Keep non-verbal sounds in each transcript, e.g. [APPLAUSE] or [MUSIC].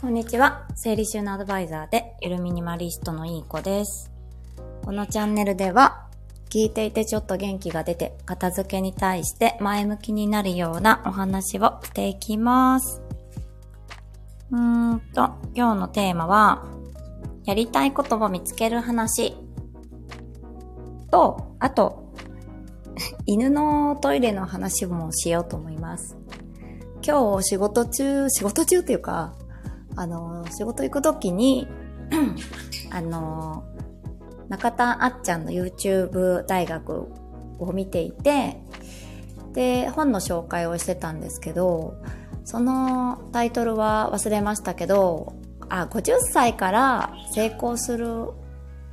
こんにちは。整理収納アドバイザーで、ゆるミニマリストのいい子です。このチャンネルでは、聞いていてちょっと元気が出て、片付けに対して前向きになるようなお話をしていきます。うーんと、今日のテーマは、やりたいことを見つける話と、あと、[LAUGHS] 犬のトイレの話もしようと思います。今日仕事中、仕事中っていうか、あの、仕事行くときに、[CLEARS THROAT] あの、中田あっちゃんの YouTube 大学を見ていて、で、本の紹介をしてたんですけど、そのタイトルは忘れましたけど、あ、50歳から成功する、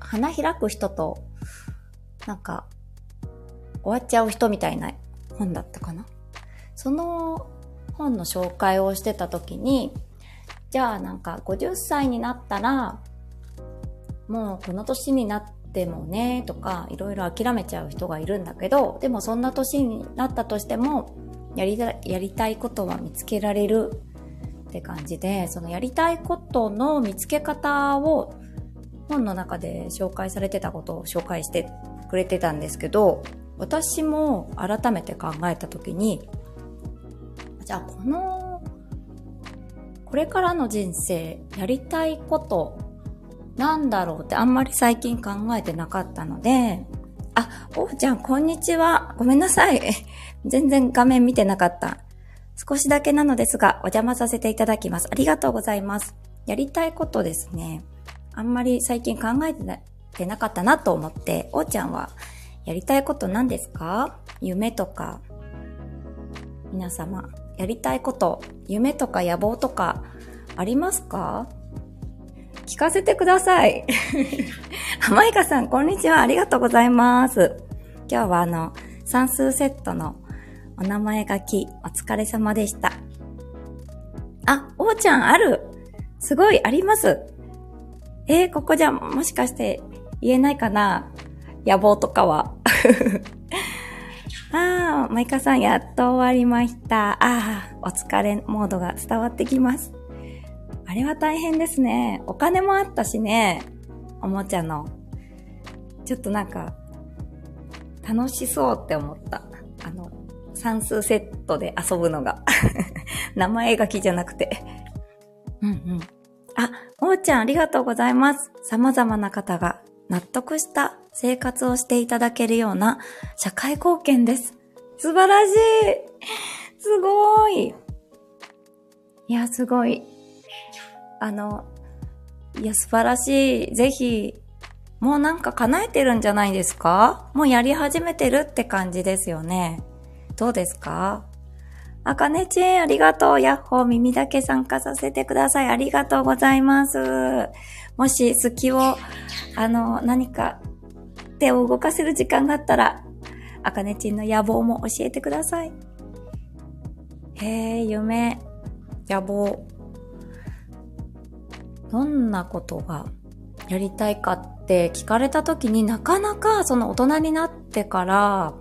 花開く人と、なんか、終わっちゃう人みたいな本だったかな。その本の紹介をしてた時に、じゃあなんか50歳になったら、もうこの年になってもね、とか、いろいろ諦めちゃう人がいるんだけど、でもそんな年になったとしても、やりたやりたいことは見つけられるって感じで、そのやりたいことの見つけ方を本の中で紹介されてたことを紹介してくれてたんですけど、私も改めて考えた時に、じゃあこの、これからの人生、やりたいこと、なんだろうってあんまり最近考えてなかったので、あ、おうちゃん、こんにちは。ごめんなさい。[LAUGHS] 全然画面見てなかった。少しだけなのですが、お邪魔させていただきます。ありがとうございます。やりたいことですね。あんまり最近考えてなてなかったなと思って、おうちゃんはやりたいこと何ですか？夢とか、皆様、やりたいこと、夢とか野望とかありますか？聞かせてください。浜井かさん、こんにちは。ありがとうございます。今日はあの、算数セットのお名前書き、お疲れ様でした。あ、おーちゃんあるすごい、あります。えー、ここじゃ、もしかして言えないかな野望とかは。マイカさん、やっと終わりました。あー、お疲れモードが伝わってきます。あれは大変ですね。お金もあったしね。おもちゃの。ちょっとなんか、楽しそうって思った。あの、算数セットで遊ぶのが。[LAUGHS] 名前書きじゃなくて。うんうん。あ、おーちゃんありがとうございます。様々な方が納得した生活をしていただけるような社会貢献です。素晴らしいすごいいや、すごい。あの、いや、素晴らしい。ぜひ、もうなんか叶えてるんじゃないですか？もうやり始めてるって感じですよね。どうですか？あかねちん、ありがとう。やっほー、耳だけ参加させてください。ありがとうございます。もし、好きを、あの、何か、手を動かせる時間があったら、あかねちんの野望も教えてください。へえ、夢、野望。どんなことがやりたいかって聞かれた時になかなかその大人になってから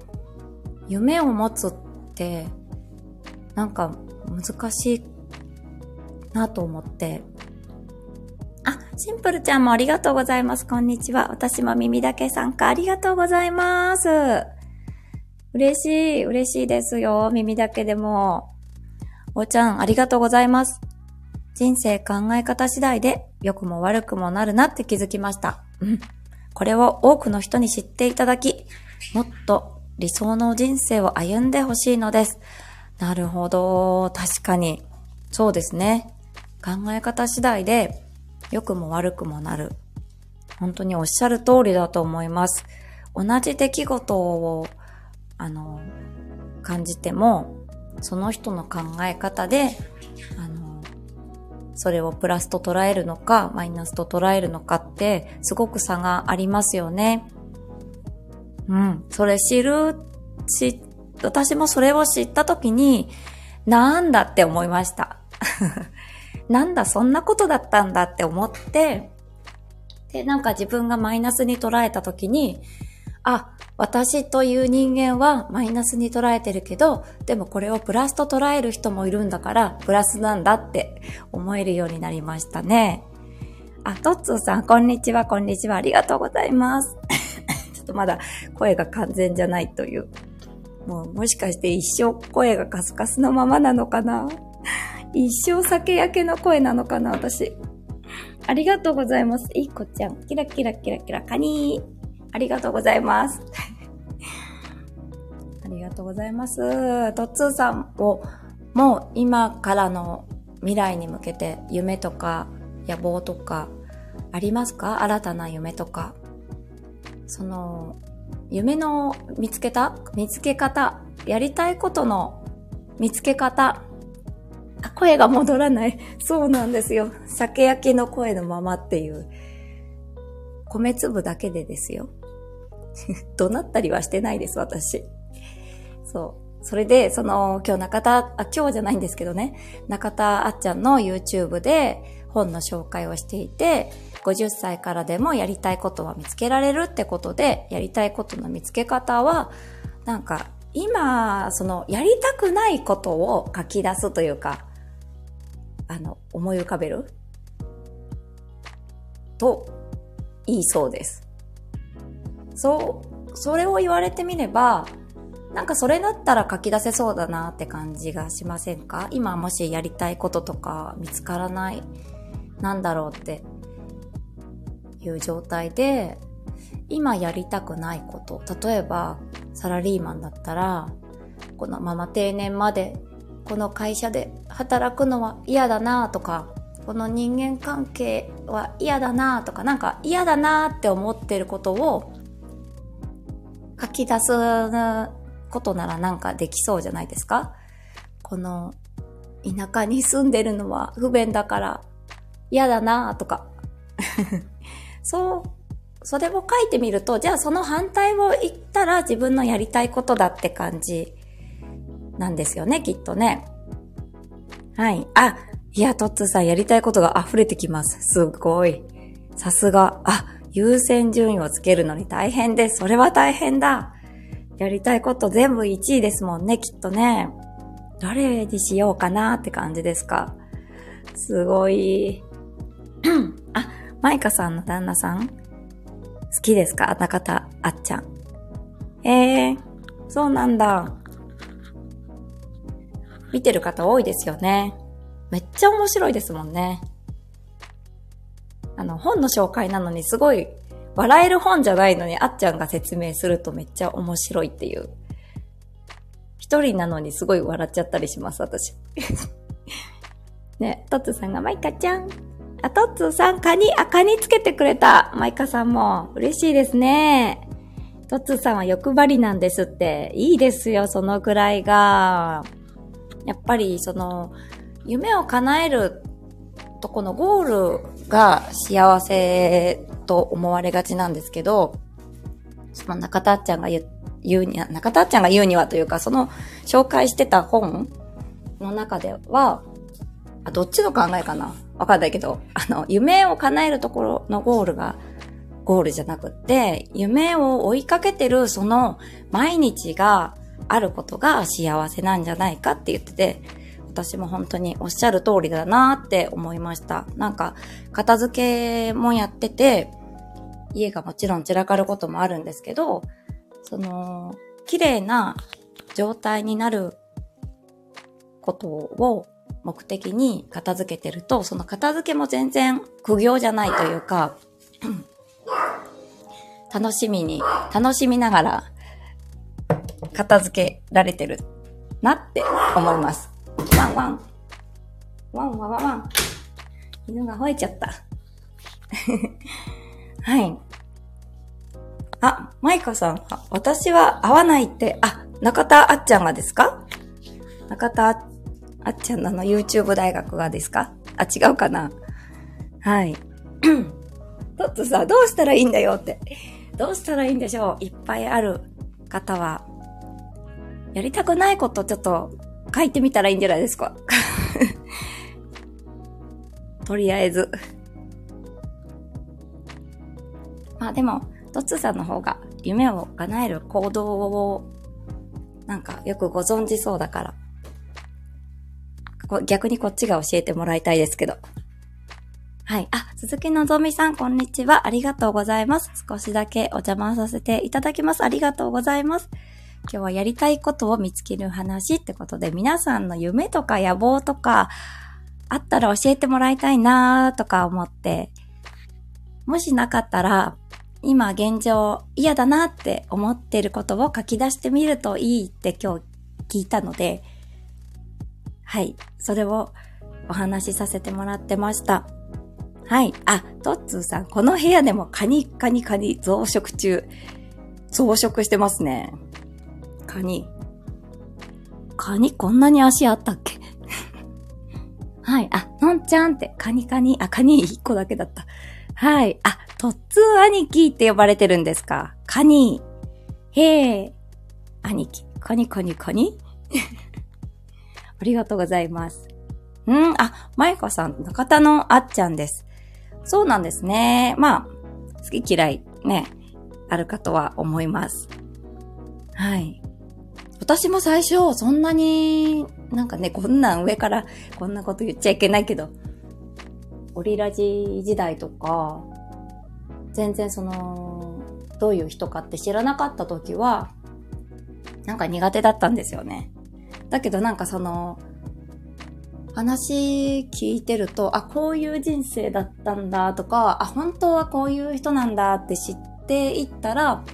夢を持つってなんか難しいなと思って。あ、シンプルちゃんもありがとうございます。こんにちは。私も耳だけ参加ありがとうございます。嬉しい、嬉しいですよ。耳だけでも。おーちゃん、ありがとうございます。人生考え方次第で良くも悪くもなるなって気づきました。うん。これを多くの人に知っていただき、もっと理想の人生を歩んでほしいのです。なるほど。確かに。そうですね。考え方次第で良くも悪くもなる。本当におっしゃる通りだと思います。同じ出来事を、あの、感じても、その人の考え方で、あの、それをプラスと捉えるのか、マイナスと捉えるのかって、すごく差がありますよね。うん。それ知る、し、私もそれを知ったときに、なんだって思いました。[LAUGHS] なんだ、そんなことだったんだって思って、で、なんか自分がマイナスに捉えたときに、あ、私という人間はマイナスに捉えてるけど、でもこれをプラスと捉える人もいるんだから、プラスなんだって思えるようになりましたね。あ、トッツーさん、こんにちは、こんにちは。ありがとうございます。[LAUGHS] ちょっとまだ声が完全じゃないという。もう、もしかして一生声がカスカスのままなのかな？一生酒焼けの声なのかな、私。ありがとうございます。いい子ちゃん。キラキラキラキラ、カニー。ありがとうございます。[LAUGHS] ありがとうございます。トッツーさんを、もう今からの未来に向けて夢とか野望とかありますか？新たな夢とか。その、夢の見つけた見つけ方。やりたいことの見つけ方あ。声が戻らない。そうなんですよ。酒焼けの声のままっていう。米粒だけでですよ。[LAUGHS] 怒鳴ったりはしてないです、私。そう。それで、その、今日中田、あ、今日じゃないんですけどね、中田あっちゃんの YouTube で本の紹介をしていて、50歳からでもやりたいことは見つけられるってことで、やりたいことの見つけ方は、なんか、今、その、やりたくないことを書き出すというか、あの、思い浮かべる？と、いいそうです。そう、それを言われてみれば、なんかそれだったら書き出せそうだなって感じがしませんか？今もしやりたいこととか見つからない、なんだろうっていう状態で、今やりたくないこと、例えばサラリーマンだったら、このまま定年までこの会社で働くのは嫌だなとか、この人間関係は嫌だなとか、なんか嫌だなって思ってることを書き出すことならなんかできそうじゃないですか？この田舎に住んでるのは不便だから嫌だなとか。[LAUGHS] そう、それを書いてみると、じゃあその反対を言ったら自分のやりたいことだって感じなんですよね、きっとね。はい。あ、いや、トッツーさんやりたいことが溢れてきます。すごい。さすが。あ、優先順位をつけるのに大変です。それは大変だ。やりたいこと全部1位ですもんね、きっとね。どれにしようかなって感じですか。すごい。あ、マイカさんの旦那さん好きですか？中田あっちゃん。えー、そうなんだ。見てる方多いですよね。めっちゃ面白いですもんね。あの、本の紹介なのにすごい笑える本じゃないのにあっちゃんが説明するとめっちゃ面白いっていう。一人なのにすごい笑っちゃったりします、私。[LAUGHS] ね、トッツさんがマイカちゃん。あ、トッツさん、カニ、あ、カニつけてくれた。マイカさんも。嬉しいですね。トッツさんは欲張りなんですって。いいですよ、そのくらいが。やっぱり、その、夢を叶えるとこのゴールが幸せと思われがちなんですけど、その中田っちゃんが言うには、中田っちゃんが言うにはというか、その紹介してた本の中では、あ、どっちの考えかな？わかんないけど、あの、夢を叶えるところのゴールが、ゴールじゃなくって、夢を追いかけてるその毎日があることが幸せなんじゃないかって言ってて、私も本当におっしゃる通りだなって思いました。なんか、片付けもやってて、家がもちろん散らかることもあるんですけど、その、綺麗な状態になることを目的に片付けてると、その片付けも全然苦行じゃないというか、[CLEARS THROAT] 楽しみに、楽しみながら片付けられてるなって思います。ワンワン。ワンワンワンワン。犬が吠えちゃった。[LAUGHS] はい。あ、マイカさん、私は合わないって、あ、中田あっちゃんがですか？中田あっちゃんのの？YouTube 大学がですか？あ、違うかなはい。ちょっとさ、どうしたらいいんだよって。どうしたらいいんでしょう？いっぱいある方は。やりたくないことちょっと書いてみたらいいんじゃないですか。[LAUGHS] とりあえず。まあでも、トッツさんの方が夢を叶える行動を、なんかよくご存知そうだから、逆にこっちが教えてもらいたいですけど。はい。あ、鈴木のぞみさん、こんにちは。ありがとうございます。少しだけお邪魔させていただきます。ありがとうございます。今日はやりたいことを見つける話ってことで、皆さんの夢とか野望とか、あったら教えてもらいたいなーとか思って、もしなかったら、今現状嫌だなって思ってることを書き出してみるといいって今日聞いたので、はい、それをお話しさせてもらってました。はい。あ、トッツーさん、この部屋でもカニカニカニ増殖中。増殖してますね。カニ。カニ、こんなに足あったっけ？[LAUGHS] はい。あ、のんちゃんって、カニカニ、あ、カニ1個だけだった。はい。あ、トッツー兄貴って呼ばれてるんですか？カニ。へえ。兄貴。カニカニカニ？[LAUGHS] ありがとうございます。うん、あ、マイカさん、中田のあっちゃんです。そうなんですね。まあ、好き嫌いね、あるかとは思います。はい。私も最初、そんなに、なんかね、こんなん上からこんなこと言っちゃいけないけど、オリラジ時代とか、全然その、どういう人かって知らなかった時は、なんか苦手だったんですよね。だけどなんかその、話聞いてると、あ、こういう人生だったんだとか、あ、本当はこういう人なんだって知っていったら、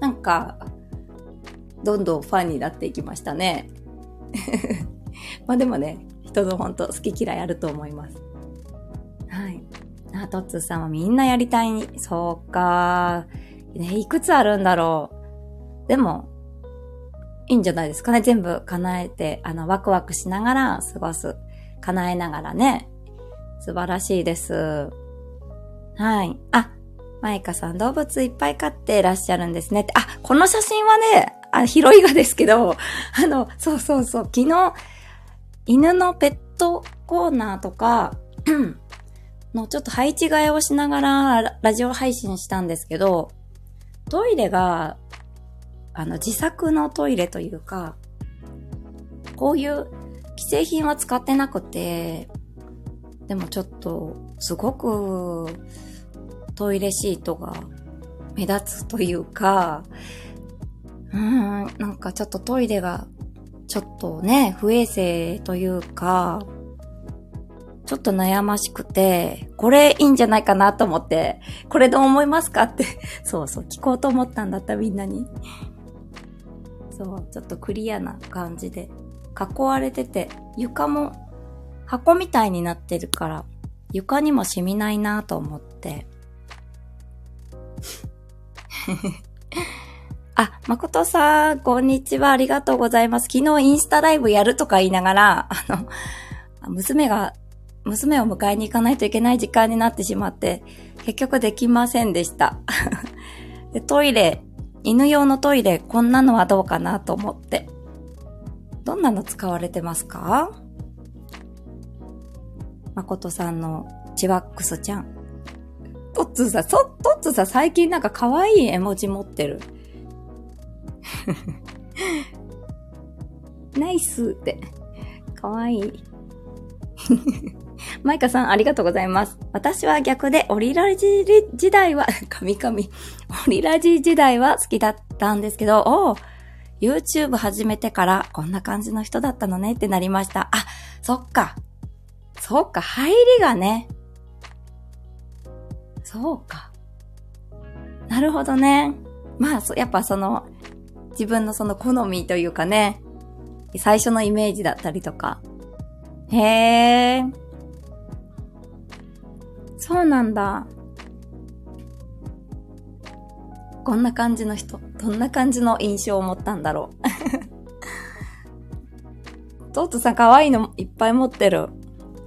なんか、どんどんファンになっていきましたね。[LAUGHS] まあでもね、人の本当好き嫌いあると思います。はい。あ、トッツーさんはみんなやりたいに、そうか。ね、いくつあるんだろう。でも、いいんじゃないですかね。全部叶えて、あの、ワクワクしながら過ごす。叶えながらね。素晴らしいです。はい。あ、マイカさん動物いっぱい飼ってらっしゃるんですねって。あ、この写真はね、あ、拾いがですけど、[LAUGHS] あの、そうそうそう、昨日、犬のペットコーナーとか、[CLEARS THROAT] のちょっと配置替えをしながらラジオ配信したんですけど、トイレが、あの、自作のトイレというか、こういう既製品は使ってなくて、でもちょっと、すごく、トイレシートが目立つというか、うーん、なんかちょっとトイレが、ちょっとね、不衛生というか、ちょっと悩ましくて、これいいんじゃないかなと思って、これどう思いますかってそうそう、聞こうと思ったんだったみんなに。そう、ちょっとクリアな感じで囲われてて、床も箱みたいになってるから、床にも染みないなと思って。あ、誠さん、こんにちは。ありがとうございます。昨日インスタライブやるとか言いながら、あの、娘が、娘を迎えに行かないといけない時間になってしまって、結局できませんでした。[LAUGHS] でトイレ、犬用のトイレ、こんなのはどうかなと思って。どんなの使われてますか？誠さんのチワックスちゃん。トッツーさん、トッツーさ最近なんか可愛い絵文字持ってる。[LAUGHS] ナイスって。可愛い。[LAUGHS] マイカさん、ありがとうございます。私は逆で、オリラジ時代は、[LAUGHS] 神々、オリラジ時代は好きだったんですけど、お YouTube 始めてからこんな感じの人だったのねってなりました。あ、そっか。そっか、入りがね。そうか。なるほどね。まあ、やっぱその、自分のその好みというかね、最初のイメージだったりとか。へえ。そうなんだ。こんな感じの人、どんな感じの印象を持ったんだろう。[LAUGHS] トートさん可愛いのいっぱい持ってる。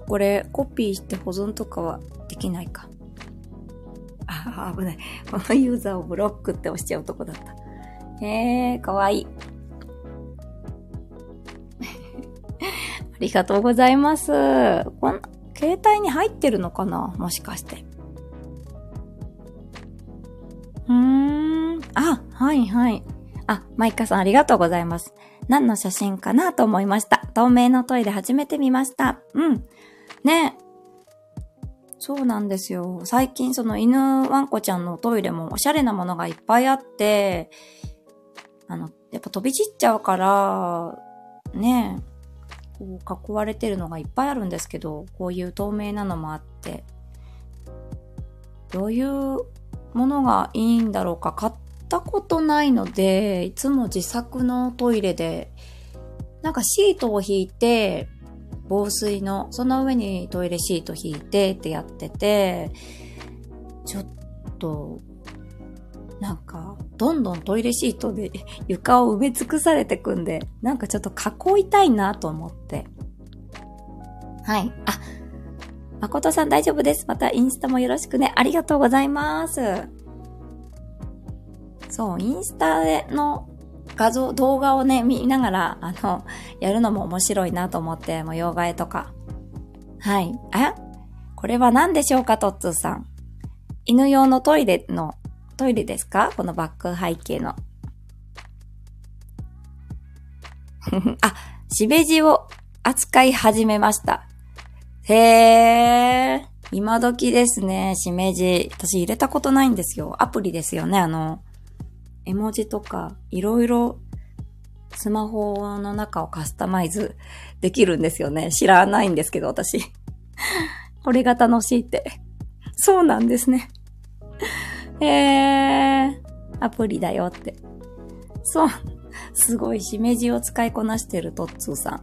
これ、コピーして保存とかはできないか。あ、[LAUGHS] 危ない。このユーザーをブロックって押しちゃうとこだった。へえ、かわいい。[LAUGHS] ありがとうございます。こん携帯に入ってるのかな？もしかして。うーん。あ、はいはい。あ、マイカさんありがとうございます。何の写真かなと思いました。透明のトイレ初めて見ました。うん。ねそうなんですよ。最近その犬ワンコちゃんのトイレもおしゃれなものがいっぱいあって、あの、やっぱ飛び散っちゃうから、ねこう囲われてるのがいっぱいあるんですけど、こういう透明なのもあって、どういうものがいいんだろうか買ったことないので、いつも自作のトイレで、なんかシートを引いて、防水の、その上にトイレシート引いてってやってて、ちょっと、なんか、どんどんトイレシートで床を埋め尽くされてくんで、なんかちょっと囲いたいなと思って。はい。あ、誠さん大丈夫です。またインスタもよろしくね。ありがとうございます。そう、インスタでの画像、動画をね、見ながら、あの、やるのも面白いなと思って、模様替えとか。はい。あこれは何でしょうか、トッツーさん。犬用のトイレの、トイレですか？このバック背景の。[LAUGHS] あ、しべじを扱い始めました。へー。今時ですね、しめじ。私入れたことないんですよ。アプリですよね、あの、絵文字とか、いろいろスマホの中をカスタマイズできるんですよね。知らないんですけど、私。[LAUGHS] これが楽しいって。そうなんですね。えー、アプリだよって。そう。すごい、しめじを使いこなしてるトッツーさ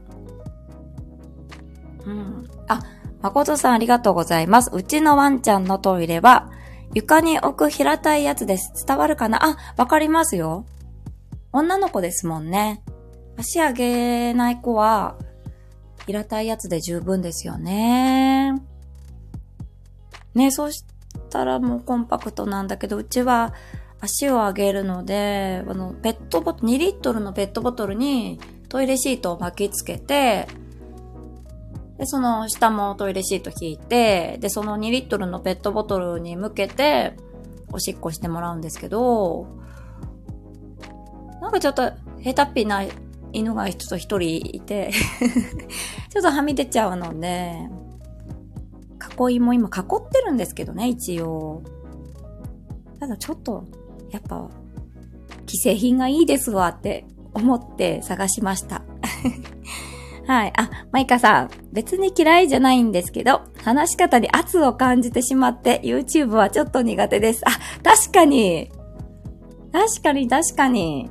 ん。うん。あ、誠さんありがとうございます。うちのワンちゃんのトイレは、床に置く平たいやつです。伝わるかな？あ、わかりますよ。女の子ですもんね。足上げない子は、平たいやつで十分ですよね。ね、そうしたらもうコンパクトなんだけど、うちは足を上げるので、あの、ペットボトル、2リットルのペットボトルにトイレシートを巻きつけて、で、その下もトイレシート引いて、で、その2リットルのペットボトルに向けて、おしっこしてもらうんですけど、なんかちょっと、ヘタっぴな犬がちょっと一人いて [LAUGHS] ちょっとはみ出ちゃうので、囲いも今囲ってるんですけどね、一応。ただちょっと、やっぱ、既製品がいいですわって思って探しましたはい。あ、マイカさん、別に嫌いじゃないんですけど、話し方に圧を感じてしまって、YouTube はちょっと苦手です。あ、確かに。確かに、確かに。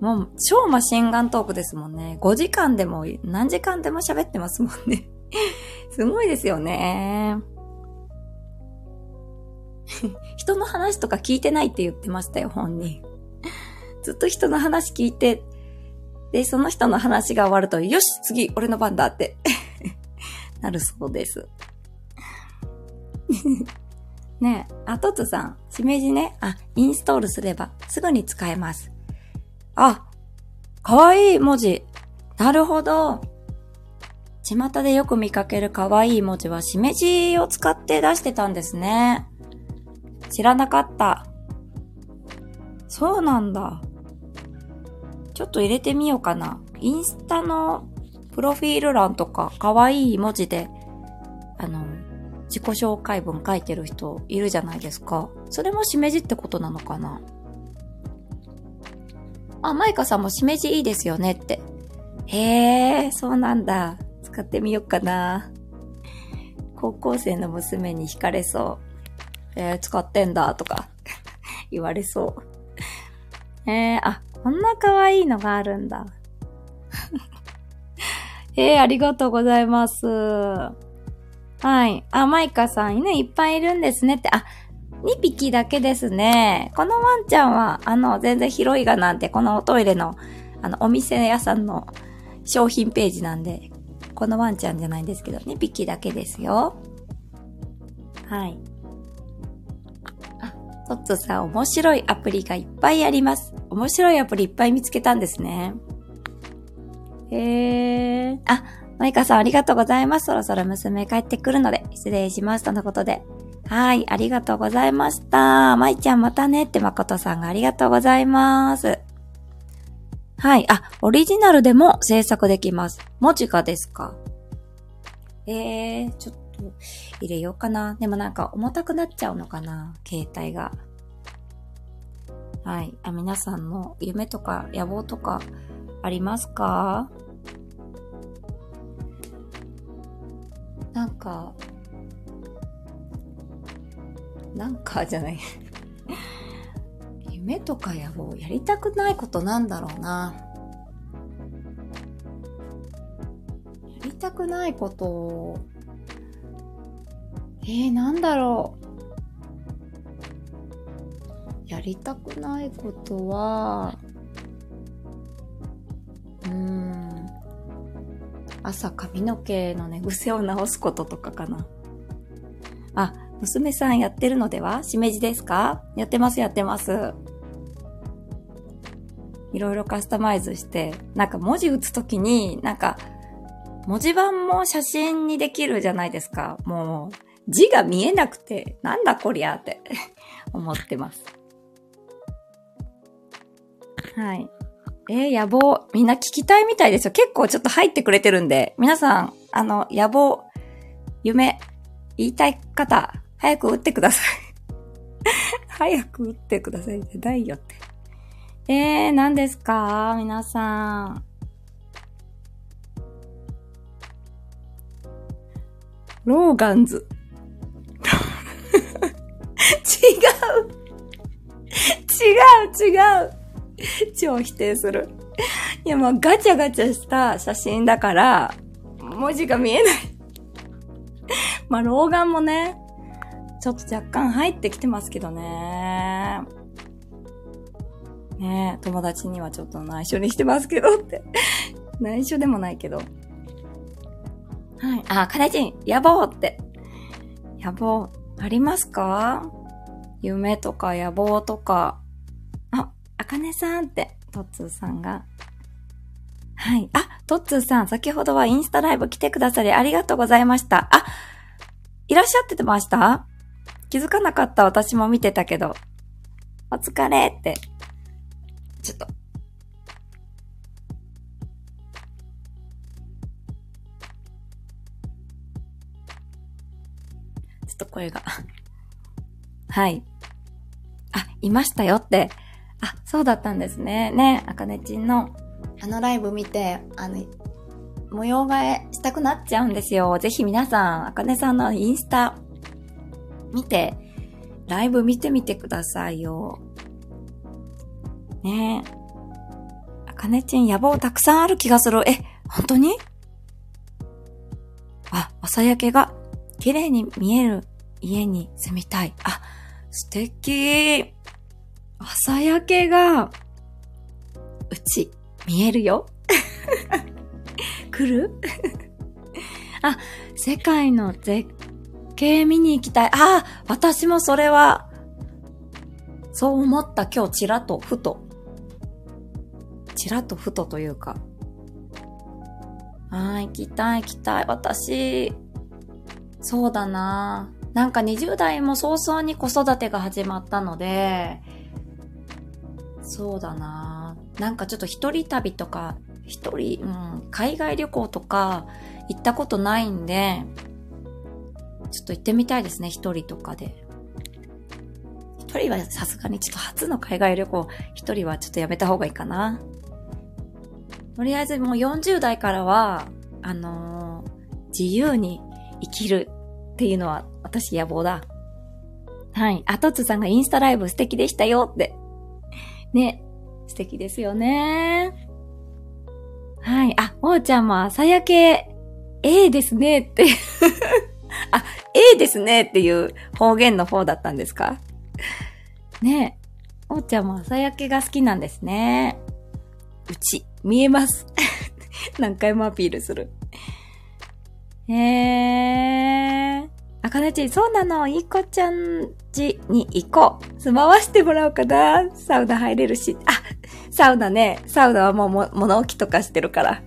もう、超マシンガントークですもんね。5時間でも、何時間でも喋ってますもんね。[LAUGHS] すごいですよね。[LAUGHS] 人の話とか聞いてないって言ってましたよ、本人。ずっと人の話聞いて、で、その人の話が終わると、よし次俺の番だって [LAUGHS] なるそうです。[LAUGHS] ねえ、あ、とつさん、しめじね、あ、インストールすればすぐに使えます。あ、かわいい文字。なるほど。巷でよく見かけるかわいい文字はしめじを使って出してたんですね。知らなかった。そうなんだ。ちょっと入れてみようかな。インスタのプロフィール欄とか、可愛い文字で、あの、自己紹介文書いてる人いるじゃないですか。それもしめじってことなのかなあ、マイカさんもしめじいいですよねって。へえ、そうなんだ。使ってみようかな。高校生の娘に惹かれそう。えー、使ってんだとか [LAUGHS] 言われそう。えー、あ、こんな可愛いのがあるんだ。[LAUGHS] えー、ありがとうございます。はい。あ、マイカさん、犬いっぱいいるんですねって。あ、2匹だけですね。このワンちゃんは、あの、全然広いがなんて、このトイレの、あの、お店屋さんの商品ページなんで、このワンちゃんじゃないんですけど、2匹だけですよ。はい。トッツさん面白いアプリがいっぱいあります。面白いアプリいっぱい見つけたんですね。へー。あ、マイカさんありがとうございます。そろそろ娘帰ってくるので、失礼します。とのことで。はい、ありがとうございました。まいちゃんまたねってまことさんがありがとうございます。はい。あ、オリジナルでも制作できます。文字がですか？えー、ちょっと入れようかな。でもなんか重たくなっちゃうのかな携帯が。はい。あ、皆さんの夢とか野望とかありますか？なんか、なんかじゃない [LAUGHS] 夢とか野望、やりたくないことなんだろうな。やりたくないことを、えー、なんだろう。やりたくないことは、うん。朝髪の毛の寝癖を直すこととかかな。あ、娘さんやってるのでは？しめじですか？やってます、やってます。いろいろカスタマイズして、なんか文字打つときに、なんか、文字盤も写真にできるじゃないですか。もう、字が見えなくて、なんだこりゃって [LAUGHS] 思ってます。はい。えー、野望、みんな聞きたいみたいですよ。結構ちょっと入ってくれてるんで、皆さん、あの、野望、夢、言いたい方、早く打ってください [LAUGHS] 早く打ってくださいじゃないよって。えー、何ですか？皆さん。ローガンズ。違う違う違う超否定する。いやもうガチャガチャした写真だから、文字が見えないまあ、老眼もね、ちょっと若干入ってきてますけどね。ね友達にはちょっと内緒にしてますけどって内緒でもないけど。はい。あ、カネチン、野望って。野望、ありますか？夢とか野望とか。あ、あかねさんって、トッツーさんが。はい。あ、トッツーさん、先ほどはインスタライブ来てくださりありがとうございました。あ、いらっしゃってました？気づかなかった？私も見てたけど。お疲れって。ちょっと。っと声が。はい。あ、いましたよって。あ、そうだったんですね。ね、あかねちんの、あのライブ見て、あの、模様替えしたくなっちゃうんですよ。ぜひ皆さん、あかねさんのインスタ見て、ライブ見てみてくださいよ。ねえ。あかねちん野望たくさんある気がする。え、本当に？あ、朝焼けが綺麗に見える家に住みたい。あ、素敵。朝焼けが、うち、見えるよ。[LAUGHS] 来る？[LAUGHS] あ、世界の絶景見に行きたい。あ、私もそれは、そう思った今日ちらっとふと。ちらっとふとというか。あ行きたい行きたい。私、そうだななんか20代も早々に子育てが始まったので、そうだななんかちょっと一人旅とか一人、うん、海外旅行とか行ったことないんで、ちょっと行ってみたいですね、一人とかで。一人はさすがにちょっと初の海外旅行、一人はちょっとやめた方がいいかな。とりあえずもう40代からは、あのー、自由に生きるっていうのは私野望だ。はい。あとつさんがインスタライブ素敵でしたよって。ね。素敵ですよね。はい。あ、おうちゃんも朝焼け、ええですねって [LAUGHS] あ、ええですねっていう方言の方だったんですか？ねえ。おうちゃんも朝焼けが好きなんですね。うち、見えます。[LAUGHS] 何回もアピールする。へえそうなの。いい子ちゃんちに行こう。住まわしてもらおうかな。サウナ入れるし。あ、サウナね。サウナはもうも物置とかしてるから。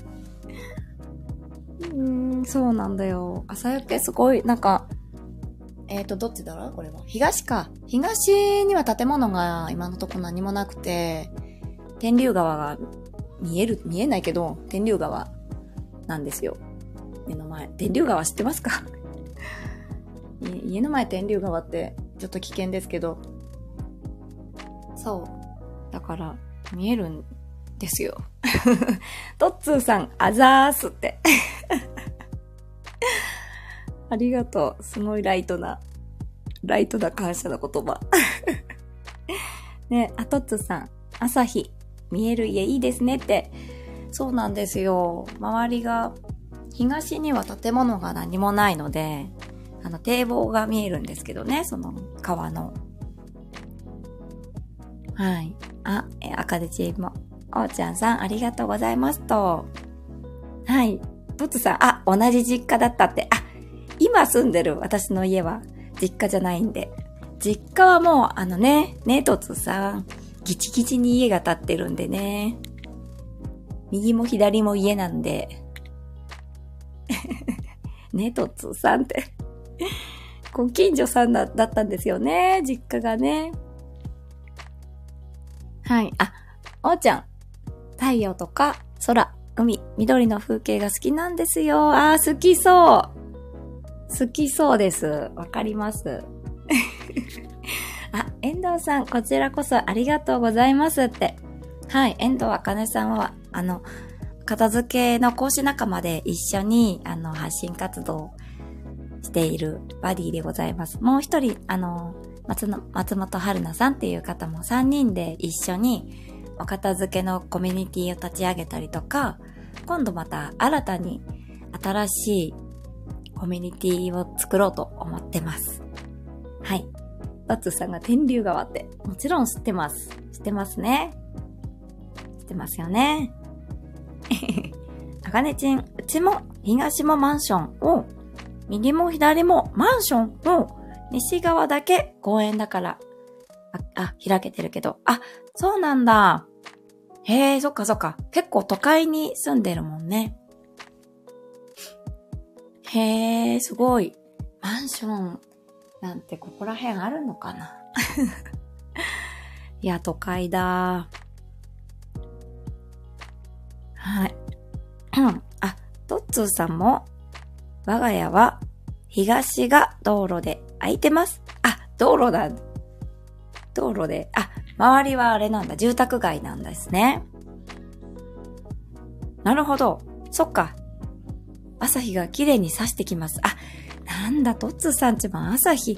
うーん、そうなんだよ。朝焼け？すごい、なんか、えっ、ー、と、どっちだ？ろうこれは。東か。東には建物が今のとこ何もなくて、天竜川が見える、見えないけど、天竜川なんですよ。目の前。天竜川知ってますか？家の前天竜川ってちょっと危険ですけど。そう。だから、見えるんですよ。[LAUGHS] トッツーさん、あざーすって。[LAUGHS] ありがとう。すごいライトな、ライトな感謝の言葉。[LAUGHS] ね、あ、トッツーさん、朝日、見える家いいですねって。そうなんですよ。周りが、東には建物が何もないので、あの、堤防が見えるんですけどね、その川の。はい。あ、え、赤でチームも。おーちゃんさん、ありがとうございますと。はい。トツさん、あ、同じ実家だったって。あ、今住んでる私の家は実家じゃないんで。実家はもう、あのね、ね、トツさん、ギチギチに家が建ってるんでね。右も左も家なんで。[LAUGHS] ね、トツさんって [LAUGHS] ご近所さんだだったんですよね、実家がね。はい。あ、おーちゃん。太陽とか空、海、緑の風景が好きなんですよ。あー、好きそう。好きそうです。わかります。[LAUGHS] あ、遠藤さん、こちらこそありがとうございますって。はい、遠藤あかねさんは、あの、片付けの講師仲間で一緒に、あの、発信活動しているバディでございます。もう一人、あの、松の松本春菜さんっていう方も3人で一緒にお片付けのコミュニティを立ち上げたりとか、今度また新たに新しいコミュニティを作ろうと思ってます。はい。バツさんが天竜川って、もちろん知ってます。知ってますね。知ってますよね。[LAUGHS] あかねちん、うちも東もマンションを、右も左もマンションを、西側だけ公園だから、あ、あ、開けてるけど、あ、そうなんだ。へえ、そっかそっか。結構都会に住んでるもんね。へえ、すごい。マンションなんてここら辺あるのかな [LAUGHS] いや、都会だ。はい。[CLEARS THROAT] あ、トッツーさんも、我が家は東が道路で空いてます。あ、道路だ。道路で、あ、周りはあれなんだ、住宅街なんですね。なるほど。そっか。朝日が綺麗に差してきます。あ、なんだ、トッツさんちも朝日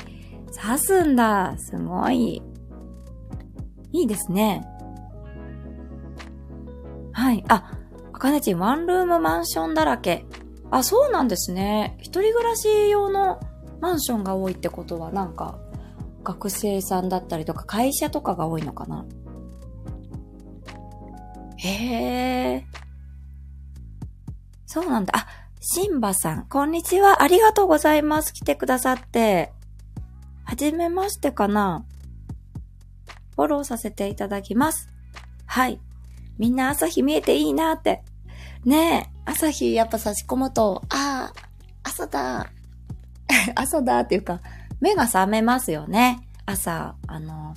差すんだ。すごい。いいですね。はい。あ、あかねちん、ワンルームマンションだらけ。あ、そうなんですね。一人暮らし用のマンションが多いってことは、なんか、学生さんだったりとか会社とかが多いのかな？へえ。そうなんだ。あ、シンバさん、こんにちは。ありがとうございます。来てくださって。はじめましてかなフォローさせていただきます。はい。みんな朝日見えていいなって。ねえ、朝日やっぱ差し込むと、ああ、朝だ。[LAUGHS] 朝だっていうか、目が覚めますよね。朝、あの、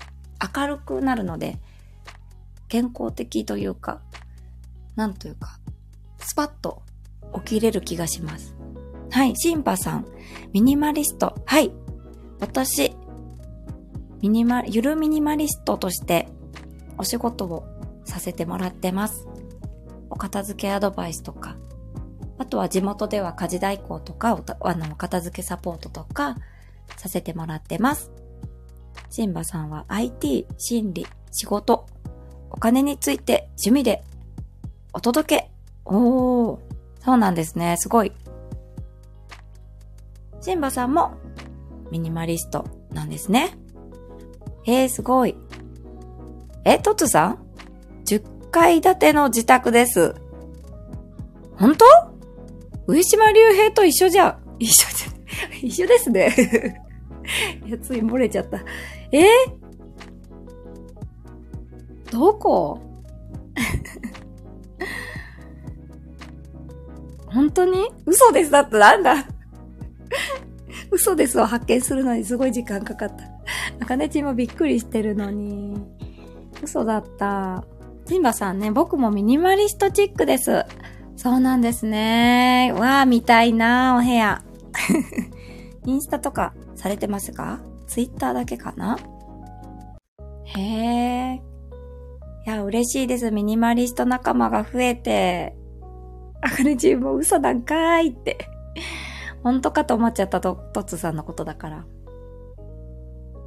明るくなるので、健康的というか、なんというか、スパッと起きれる気がします。はい、シンパさん、ミニマリスト。はい、私、ミニマ、ゆるミニマリストとしてお仕事をさせてもらってます。お片付けアドバイスとか、あとは地元では家事代行とか、あの、片付けサポートとか、させてもらってます。シンバさんは IT、心理、仕事、お金について趣味でお届け。おー、そうなんですね。すごい。シンバさんもミニマリストなんですね。えー、すごい。え、トツさん ?10 階建ての自宅です。本当？上島竜兵と一緒じゃ。一緒じゃ一緒ですね。[LAUGHS] いや、つい漏れちゃった。え？ー、どこ？[LAUGHS] 本当に？嘘です。だってなんだ？嘘ですを発見するのにすごい時間かかった。あかねちもびっくりしてるのに。嘘だった。ジンバさんね、僕もミニマリストチックです。そうなんですね。わあ、見たいなお部屋。[LAUGHS] インスタとかされてますか？ツイッターだけかな？へえ。いや、嬉しいです。ミニマリスト仲間が増えて。あかねちも嘘なんかーいって。本当かと思っちゃったと、トツさんのことだから。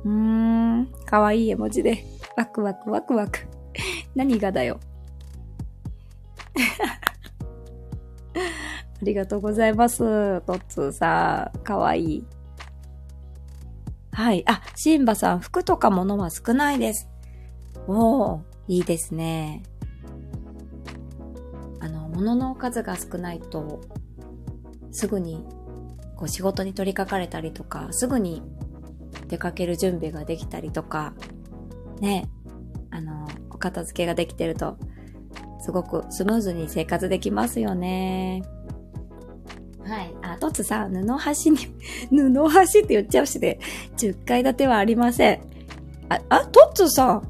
うーん、かわいい絵文字で。ワクワクワクワク。何がだよ。[LAUGHS] ありがとうございます。トッツーさん。かわいい。はい。あ、シンバさん、服とか物は少ないです。おー、いいですね。あの、物の数が少ないと、すぐに、こう仕事に取り掛かれたりとか、すぐに出かける準備ができたりとか、ね、あの、お片付けができてると、すごくスムーズに生活できますよね。はい。あ、トツさん、布端に、[LAUGHS] 布端って言っちゃうしで、10階建てはありません。あ、あ、トツさん、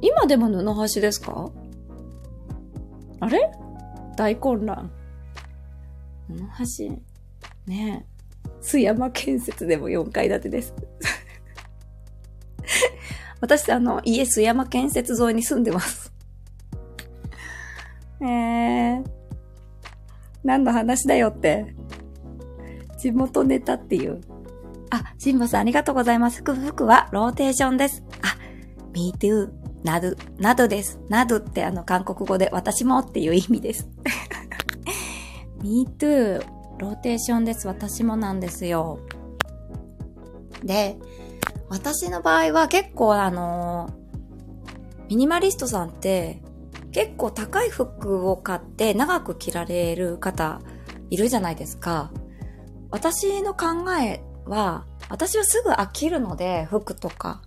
今でも布端ですか？あれ？大混乱。布端、ねえ。須山建設でも4階建てです。[LAUGHS] 私、あの、家須山建設沿いに住んでます。えー、何の話だよって。地元ネタっていう。あ、シンボさんありがとうございます。服、服はローテーションです。あ、me too, など、などです。などってあの韓国語で私もっていう意味です。[LAUGHS] me too, ローテーションです。私もなんですよ。で、私の場合は結構あのミニマリストさんって結構高い服を買って長く着られる方いるじゃないですか。私の考えは、私はすぐ飽きるので、服とか。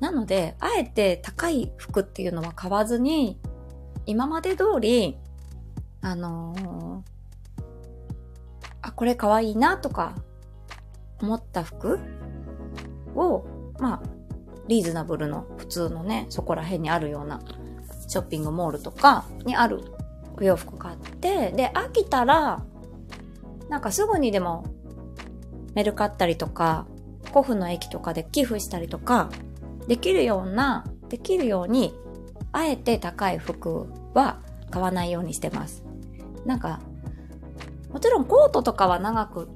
なので、あえて高い服っていうのは買わずに、今まで通り、あのー、あ、これ可愛いなとか思った服を、まあ、リーズナブルの普通のね、そこら辺にあるようなショッピングモールとかにあるお洋服買って、で、飽きたら、なんかすぐにでもメルカったりとか、古墳の駅とかで寄付したりとか、できるような、できるように、あえて高い服は買わないようにしてます。なんか、もちろんコートとかは長く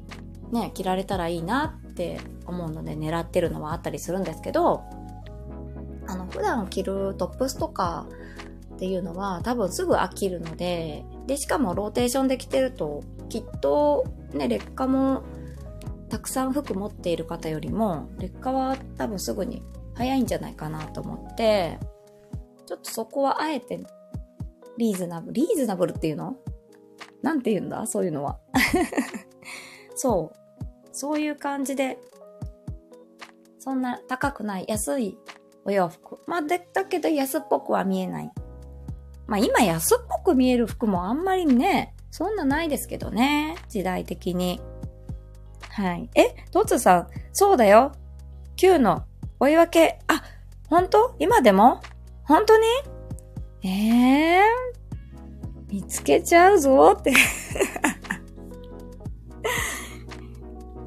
ね、着られたらいいなって思うので狙ってるのはあったりするんですけど、あの、普段着るトップスとかっていうのは多分すぐ飽きるので、で、しかもローテーションで着てると、きっとね、劣化もたくさん服持っている方よりも、劣化は多分すぐに早いんじゃないかなと思って、ちょっとそこはあえてリーズナブル、リーズナブルっていうの？なんて言うんだ？そういうのは。[LAUGHS] そう。そういう感じで、そんな高くない安いお洋服。まあ、だけど安っぽくは見えない。まあ今安っぽく見える服もあんまりね、そんなないですけどね。時代的に。はい。え、トツさん、そうだよ。Q の追い分け、あ、本当？今でも？本当に？ええー、見つけちゃうぞって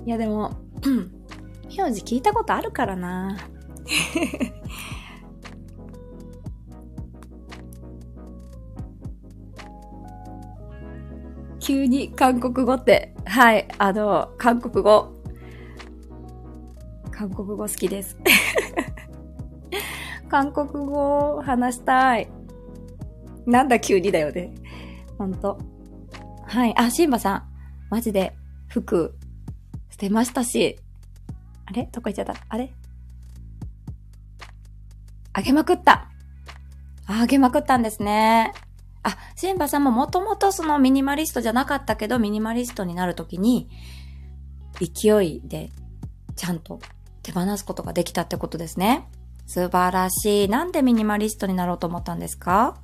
いやでも、名字聞いたことあるからな。急に韓国語って、はい、あの、韓国語。韓国語好きです。[LAUGHS] 韓国語話したい。なんだ急にだよね。ほんと。はい。あ、シンバさん。マジで服捨てましたし。あれ？どこ行っちゃった？あれ？あげまくった。あげまくったんですね。あ、シンバさんももともとそのミニマリストじゃなかったけど、ミニマリストになるときに、勢いでちゃんと手放すことができたってことですね。素晴らしい。なんでミニマリストになろうと思ったんですか？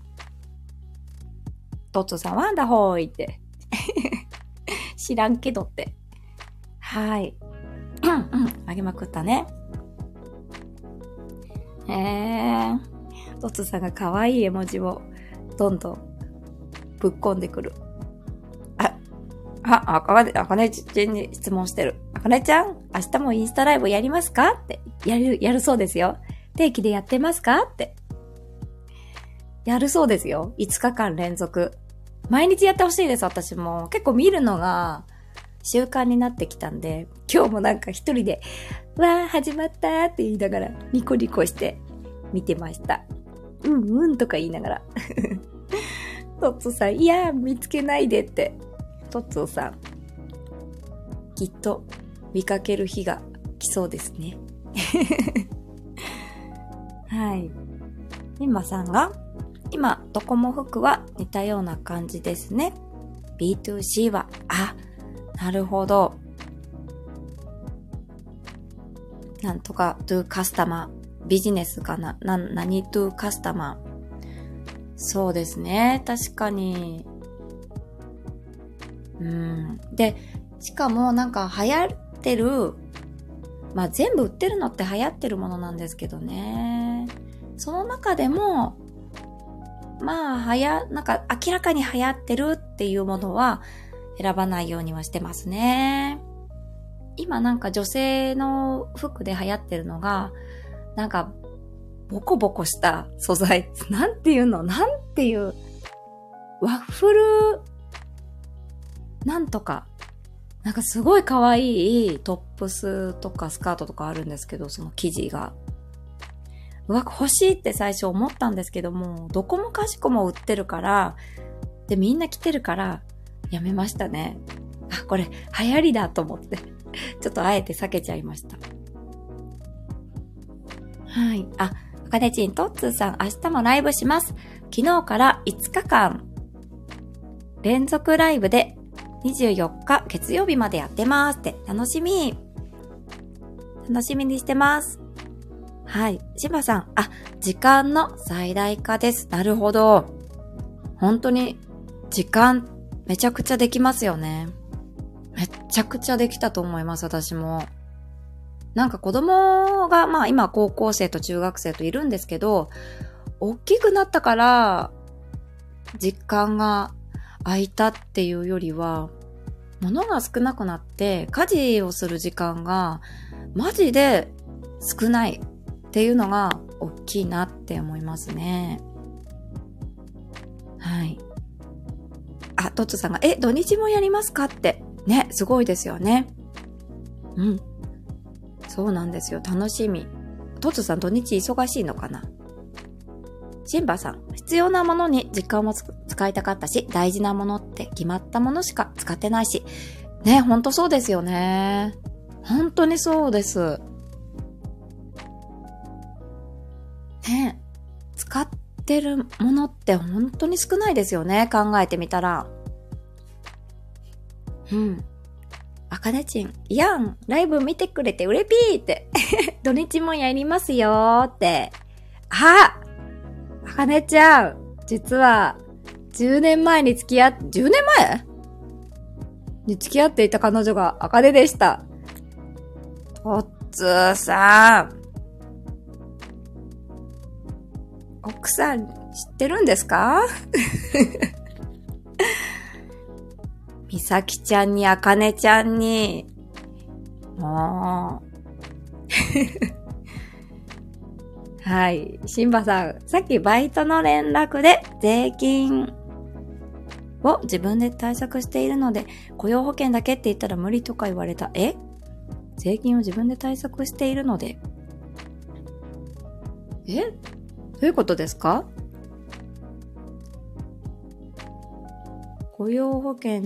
トッツさん、ワンダホーイって。[LAUGHS] 知らんけどって。はい。うんうん、あげまくったね。へえー。トツさんが可愛い絵文字をどんどんぶっこんでくる。あ、あ、あかね、あかねちゃんに質問してる。あかねちゃん、明日もインスタライブやりますか？って。やる、やるそうですよ。定期でやってますか？って。やるそうですよ。5日間連続。毎日やってほしいです、私も。結構見るのが習慣になってきたんで、今日もなんか一人で、わー、始まったって言いながら、ニコニコして見てました。うんうんとか言いながら。トッツーさん、いや、見つけないでって。トッツーさん、きっと見かける日が来そうですね。[LAUGHS] はい。リンマさんが、今、ドコモ服は似たような感じですね。B2C は、あ、なるほど。なんとか to customer ビジネスかな？な、何 to customer そうですね。確かに。うん。で、しかもなんか流行ってる、まあ全部売ってるのって流行ってるものなんですけどね。その中でも、まあ、はや、なんか明らかに流行ってるっていうものは選ばないようにはしてますね。今なんか女性の服で流行ってるのが、なんか、ボコボコした素材。[LAUGHS] なんていうの？なんていう、ワッフル、なんとか。なんかすごい可愛いトップスとかスカートとかあるんですけど、その生地が。うわ、欲しいって最初思ったんですけども、どこもかしこも売ってるから、で、みんな着てるから、やめましたね。あ、これ、流行りだと思って。ちょっとあえて避けちゃいました。はい。あ、あかねちんとっつーさん、明日もライブします。昨日から5日間、連続ライブで24日月曜日までやってますって、楽しみ。楽しみにしてます。はい。しばさん、あ、時間の最大化です。なるほど。本当に、時間、めちゃくちゃできますよね。めちゃくちゃできたと思います、私も。なんか子供が、まあ今高校生と中学生といるんですけど、大きくなったから、実感が空いたっていうよりは、物が少なくなって、家事をする時間が、マジで少ないっていうのが大きいなって思いますね。はい。あ、トッツさんが、え、土日もやりますかって。ね、すごいですよね。うん。そうなんですよ。楽しみ。トツさん土日忙しいのかな？シンバさん、必要なものに時間も使いたかったし、大事なものって決まったものしか使ってないし。ね、ほんとそうですよね。本当にそうです。ね、使ってるものって本当に少ないですよね。考えてみたら。うん。あかねちん、いやん、ライブ見てくれてうれぴーって。[LAUGHS] 土日もやりますよーって。ああかねちゃん、実は、10年前に付き合っ、10年前？に付き合っていた彼女があかねでした。とっつーさん、奥さん知ってるんですか？みさきちゃんにあかねちゃんに、もう。[LAUGHS] はい。シンバさん、さっきバイトの連絡で税金を自分で対策しているので、雇用保険だけって言ったら無理とか言われた。え？税金を自分で対策しているので。え？どういうことですか？雇用保険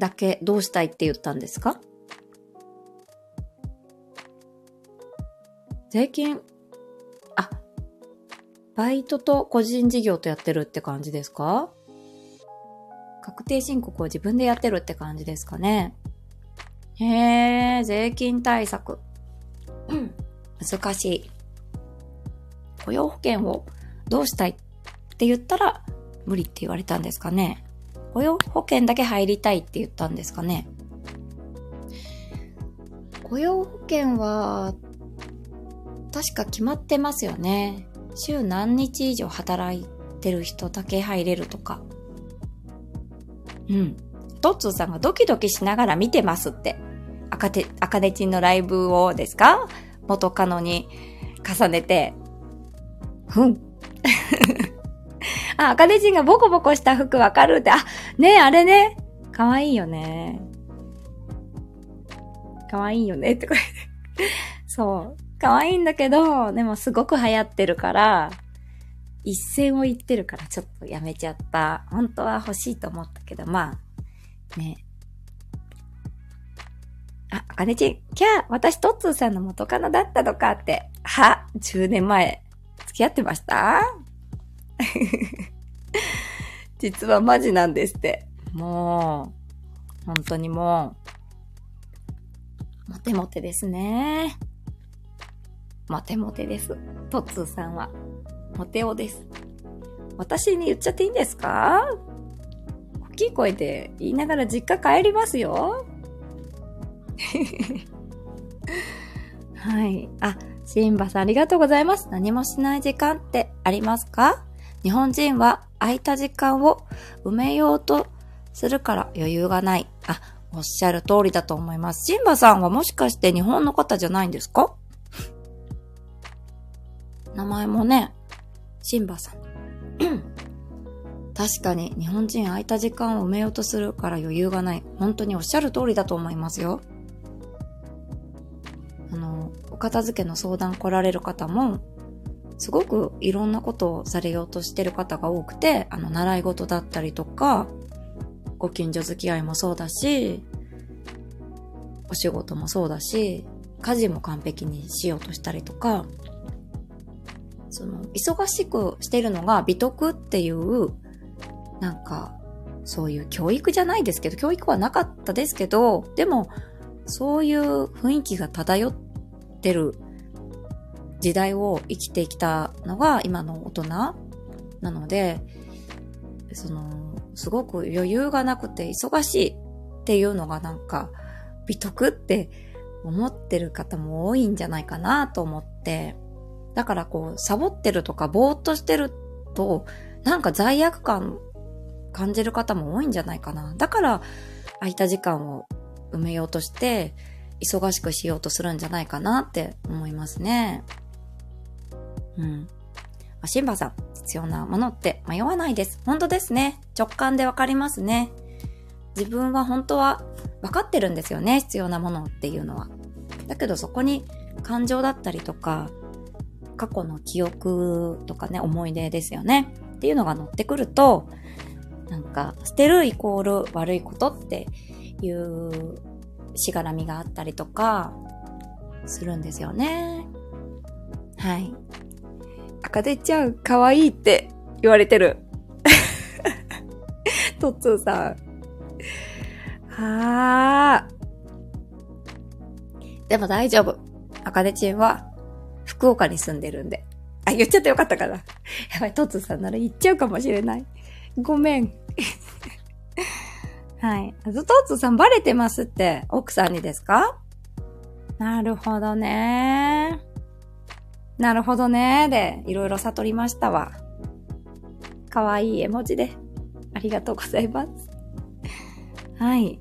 だけどうしたいって言ったんですか？税金、あ、バイトと個人事業とやってるって感じですか？確定申告を自分でやってるって感じですかね。へえ、税金対策。[CLEARS THROAT] 難しい。雇用保険をどうしたいって言ったら無理って言われたんですかね。雇用保険だけ入りたいって言ったんですかね。雇用保険は、確か決まってますよね。週何日以上働いてる人だけ入れるとか。うん。トッツーさんがドキドキしながら見てますって。赤て、赤ネチンのライブをですか？元カノに重ねて。ふん。あ、赤ネチンがボコボコした服わかるって。あ、ねえあれね。かわいいよね。かわいいよねってこれ。そう。かわいいんだけど、でもすごく流行ってるから、一線を言ってるからちょっとやめちゃった。本当は欲しいと思ったけど、まあ、ね。あ、あかねちん、キャー、私トッツーさんの元カノだったのかって。は、10年前、付き合ってました？[LAUGHS] 実はマジなんですって。もう、本当にもう、モテモテですね。モテモテです。トッツーさんは。モテオです。私に言っちゃっていいんですか？大きい声で言いながら実家帰りますよ。[LAUGHS] はい。あ、シンバさんありがとうございます。何もしない時間ってありますか？日本人は空いた時間を埋めようとするから余裕がない。あ、おっしゃる通りだと思います。シンバさんはもしかして日本の方じゃないんですか？名前もね、シンバさん。確かに日本人空いた時間を埋めようとするから余裕がない。本当におっしゃる通りだと思いますよ。あの、お片付けの相談来られる方も、すごくいろんなことをされようとしてる方が多くて、あの、習い事だったりとか、ご近所付き合いもそうだし、お仕事もそうだし、家事も完璧にしようとしたりとか、その、忙しくしてるのが美徳っていう、なんか、そういう教育じゃないですけど、教育はなかったですけど、でも、そういう雰囲気が漂ってる時代を生きてきたのが今の大人なので、その、すごく余裕がなくて忙しいっていうのがなんか美徳って思ってる方も多いんじゃないかなと思って、だからこう、サボってるとかぼーっとしてると、なんか罪悪感感じる方も多いんじゃないかな。だから、空いた時間を埋めようとして、忙しくしようとするんじゃないかなって思いますね。うん。シンバさん、必要なものって迷わないです。本当ですね。直感でわかりますね。自分は本当は分かってるんですよね。必要なものっていうのは。だけどそこに感情だったりとか、過去の記憶とかね、思い出ですよね。っていうのが乗ってくると、なんか、捨てるイコール悪いことっていうしがらみがあったりとか、するんですよね。はい。赤出ちゃう、可愛いって言われてる。[LAUGHS] トッツーさん。はー。でも大丈夫。赤出ちんは福岡に住んでるんで。あ、言っちゃってよかったかな。やばい、トツさんなら言っちゃうかもしれない。ごめん。[LAUGHS] はい。トッツーさんバレてますって、奥さんにですか？なるほどね。なるほどね。で、いろいろ悟りましたわ。かわいい絵文字で。ありがとうございます。はい。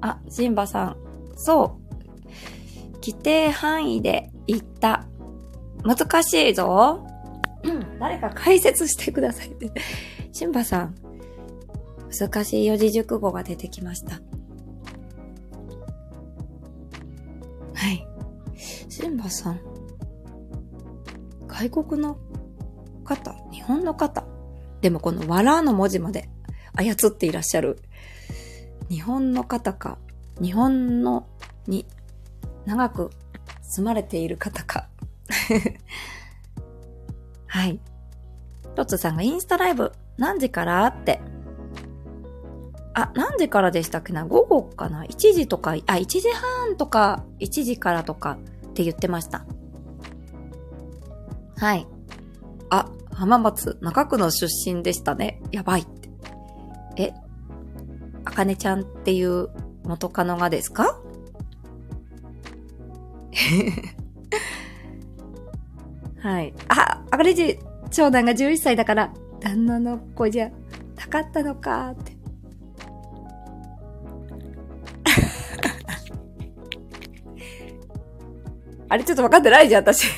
あ、シンバさん。そう。規定範囲で言った。難しいぞ。誰か解説してくださいって。シンバさん、難しい四字熟語が出てきました。はい。シンバさん、外国の方、日本の方、でもこのわらの文字まで操っていらっしゃる日本の方か、日本のに長く住まれている方か。[LAUGHS] はい。トッツさんがインスタライブ何時からって。あ、何時からでしたっけな？午後かな ?1 時とか、あ、1時半とか、1時からとかって言ってました。はい。あ、浜松中区の出身でしたね。やばいって。え、あかねちゃんっていう元カノがですか？[LAUGHS] はい。あ、あかねち、長男が11歳だから、旦那の子じゃなかったのかって。[LAUGHS] あれちょっと分かってないじゃん、私。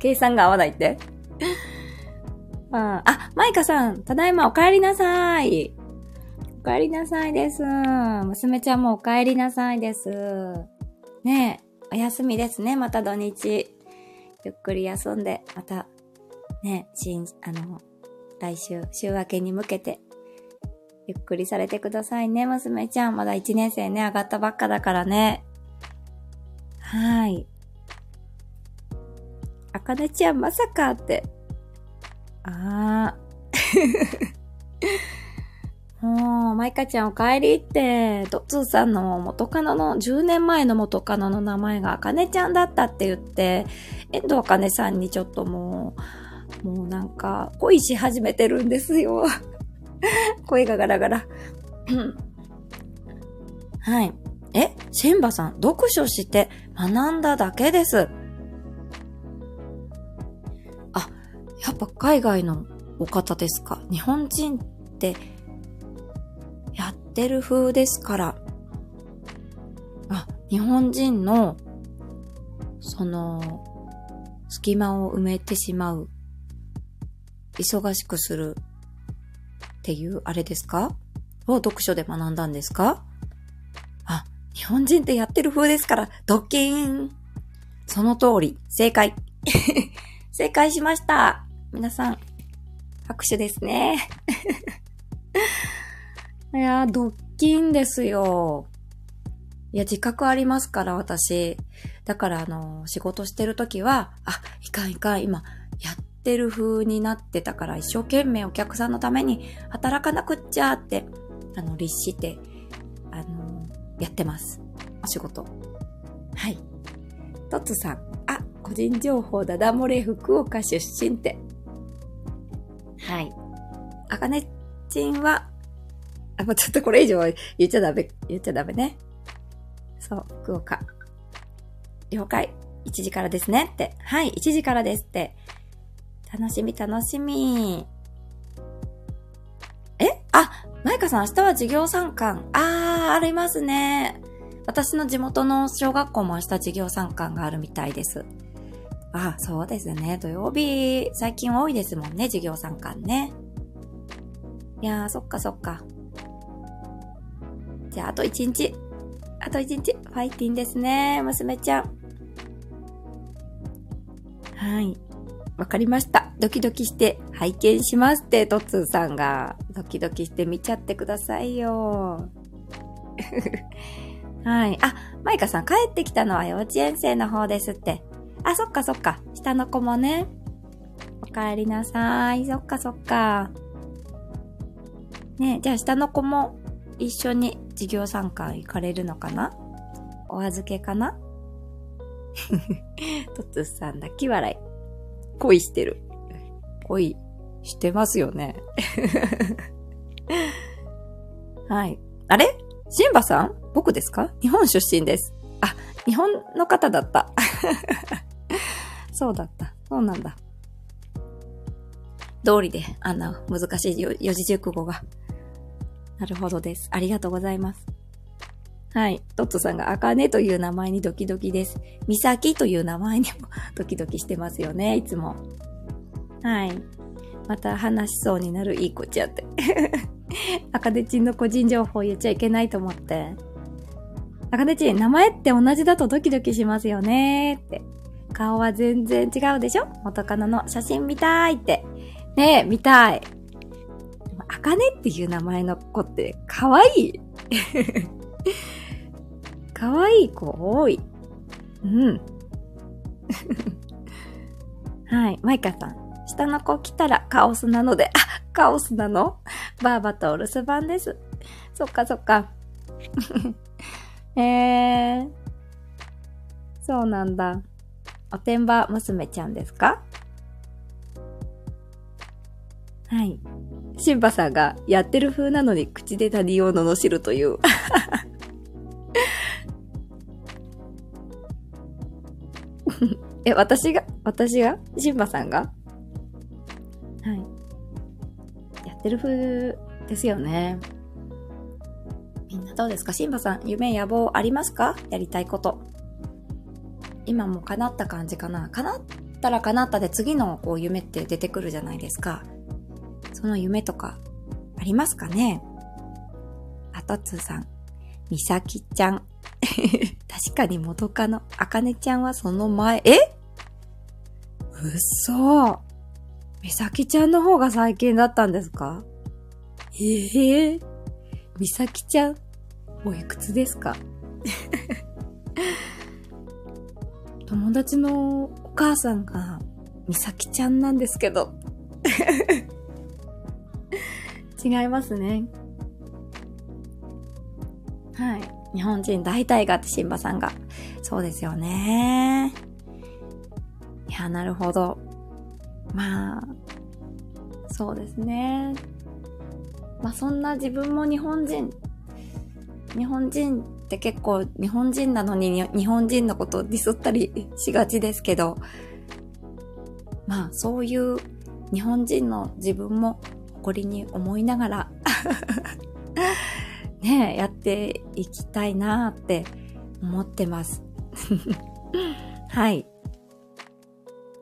計算が合わないって。[LAUGHS] あ、あ、マイカさん、ただいまお帰りなさい。お帰りなさいです。娘ちゃんもお帰りなさいです。ねえ、お休みですね、また土日。ゆっくり休んで、また、ね、新、あの、来週、週明けに向けて、ゆっくりされてくださいね、娘ちゃん。まだ1年生ね、上がったばっかだからね。はい。あかねちゃんまさかって。ああ。[LAUGHS] もう、マイカちゃんお帰りって、トッツーさんの元カノの、10年前の元カノの名前があかねちゃんだったって言って、遠藤あかねさんにちょっともう、もうなんか、恋し始めてるんですよ。[LAUGHS] 声がガラガラ。はい。え、シェンバさん、読書して学んだだけです。やっぱ海外のお方ですか？日本人ってやってる風ですから。あ、日本人のその隙間を埋めてしまう。忙しくするっていうあれですか？を読書で学んだんですか？あ日本人ってやってる風ですから、ドッキンその通り、正解。[LAUGHS] 正解しました。皆さん、拍手ですね。[LAUGHS] いやドッキンですよ。いや、自覚ありますから、私。だから、あの、仕事してるときは、あ、いかんいかん、今、やってる風になってたから、一生懸命お客さんのために働かなくっちゃって、あの、律して、あの、やってます。お仕事。はい。トツさん。あ、個人情報ダダ漏れ福岡出身って。はい。あかねちんは、あ、もうちょっとこれ以上言っちゃダメ、言っちゃダメね。そう、福岡。了解。1時からですねって。はい、1時からですって。楽しみ楽しみ。え？あ、マイカさん明日は授業参観。あー、ありますね。私の地元の小学校も明日授業参観があるみたいです。あ、そうですね。土曜日、最近多いですもんね、授業参観ね。いやー、そっかそっか。じゃあ、あと一日。あと一日。ファイティンですね、娘ちゃん。はい。わかりました。ドキドキして拝見しますって、トッツーさんが。ドキドキして見ちゃってくださいよ。[LAUGHS] はい。あ、マイカさん帰ってきたのは幼稚園生の方ですって。あ、そっかそっか。下の子もね。お帰りなさい。そっかそっか。ねじゃあ下の子も一緒に授業参観行かれるのかな？お預けかな？[LAUGHS] トツさん泣き笑い。恋してる。恋してますよね。[LAUGHS] はい。あれ？シンバさん？僕ですか？日本出身です。あ、日本の方だった。[LAUGHS] そうだった。そうなんだ。通りで、あんな難しい四字熟語が。なるほどです。ありがとうございます。はい。トットさんが、あかねという名前にドキドキです。みさきという名前にも [LAUGHS] ドキドキしてますよね、いつも。はい。また話しそうになるいい子ちゃんって。[LAUGHS] あかねちんの個人情報言っちゃいけないと思って。あかねちん、名前って同じだとドキドキしますよねって。顔は全然違うでしょ？元カノの写真見たいって。ねえ、見たい。あかねっていう名前の子って可愛い。[LAUGHS] 可愛い子多い。うん。[LAUGHS] はい。マイカさん。下の子来たらカオスなので、あ、カオスなの？バーバとお留守番です。そっかそっか。[LAUGHS] えー。そうなんだ。おてんば娘ちゃんですか？はい。シンバさんがやってる風なのに口で他人を罵るという [LAUGHS] え、私が？私が？シンバさんが？はい。やってる風ですよね。みんなどうですか？シンバさん、夢、野望ありますか？やりたいこと。今も叶った感じかな。叶ったら叶ったで次のこう夢って出てくるじゃないですか。その夢とか、ありますかね？あとつーさん、みさきちゃん。[LAUGHS] 確かに元カノ、あかねちゃんはその前、え？うそみさきちゃんの方が最近だったんですか？ええ。ー、みさきちゃん、おいくつですか？友達のお母さんが、みさきちゃんなんですけど。[LAUGHS] 違いますね。はい。日本人大体がってシンバさんが。そうですよね。いや、なるほど。まあ、そうですね。まあそんな自分も日本人、日本人って結構日本人なのに日本人のことをディスったりしがちですけど、まあそういう日本人の自分も誇りに思いながら [LAUGHS] ねやっていきたいなって思ってます。[LAUGHS] はい。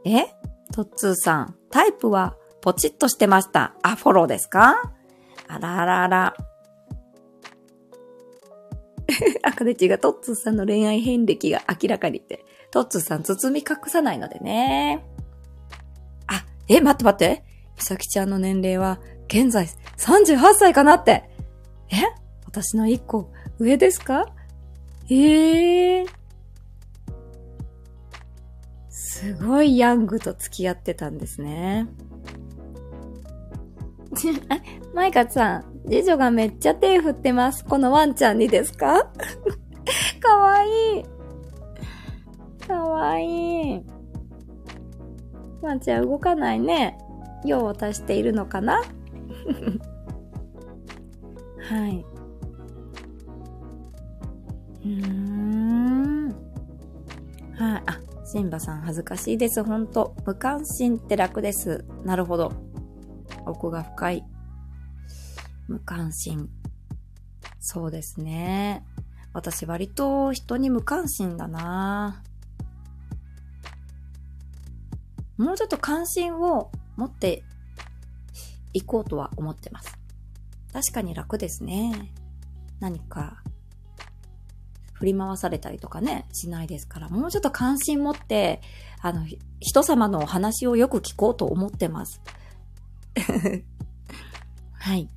え？トッツーさん、タイプはポチッとしてました。あ、フォローですか？あらあらあら。あかねちがトッツーさんの恋愛遍歴が明らかにって。トッツーさん包み隠さないのでね。あ、え、待って待って。みさきちゃんの年齢は現在38歳かなって。え私の一個上ですか？ええー、すごいヤングと付き合ってたんですね。[LAUGHS] マイカさん、次女がめっちゃ手振ってます。このワンちゃんにですか？[LAUGHS] かわいい。かわいい。ワンちゃん動かないね。用を足しているのかな？[LAUGHS] はい。うーん。はい。あ、シンバさん恥ずかしいです。ほんと。無関心って楽です。なるほど。奥が深い。無関心。そうですね。私割と人に無関心だなもうちょっと関心を持っていこうとは思ってます。確かに楽ですね。何か振り回されたりとかね、しないですから、もうちょっと関心持って、あの、人様のお話をよく聞こうと思ってます。[LAUGHS] はい。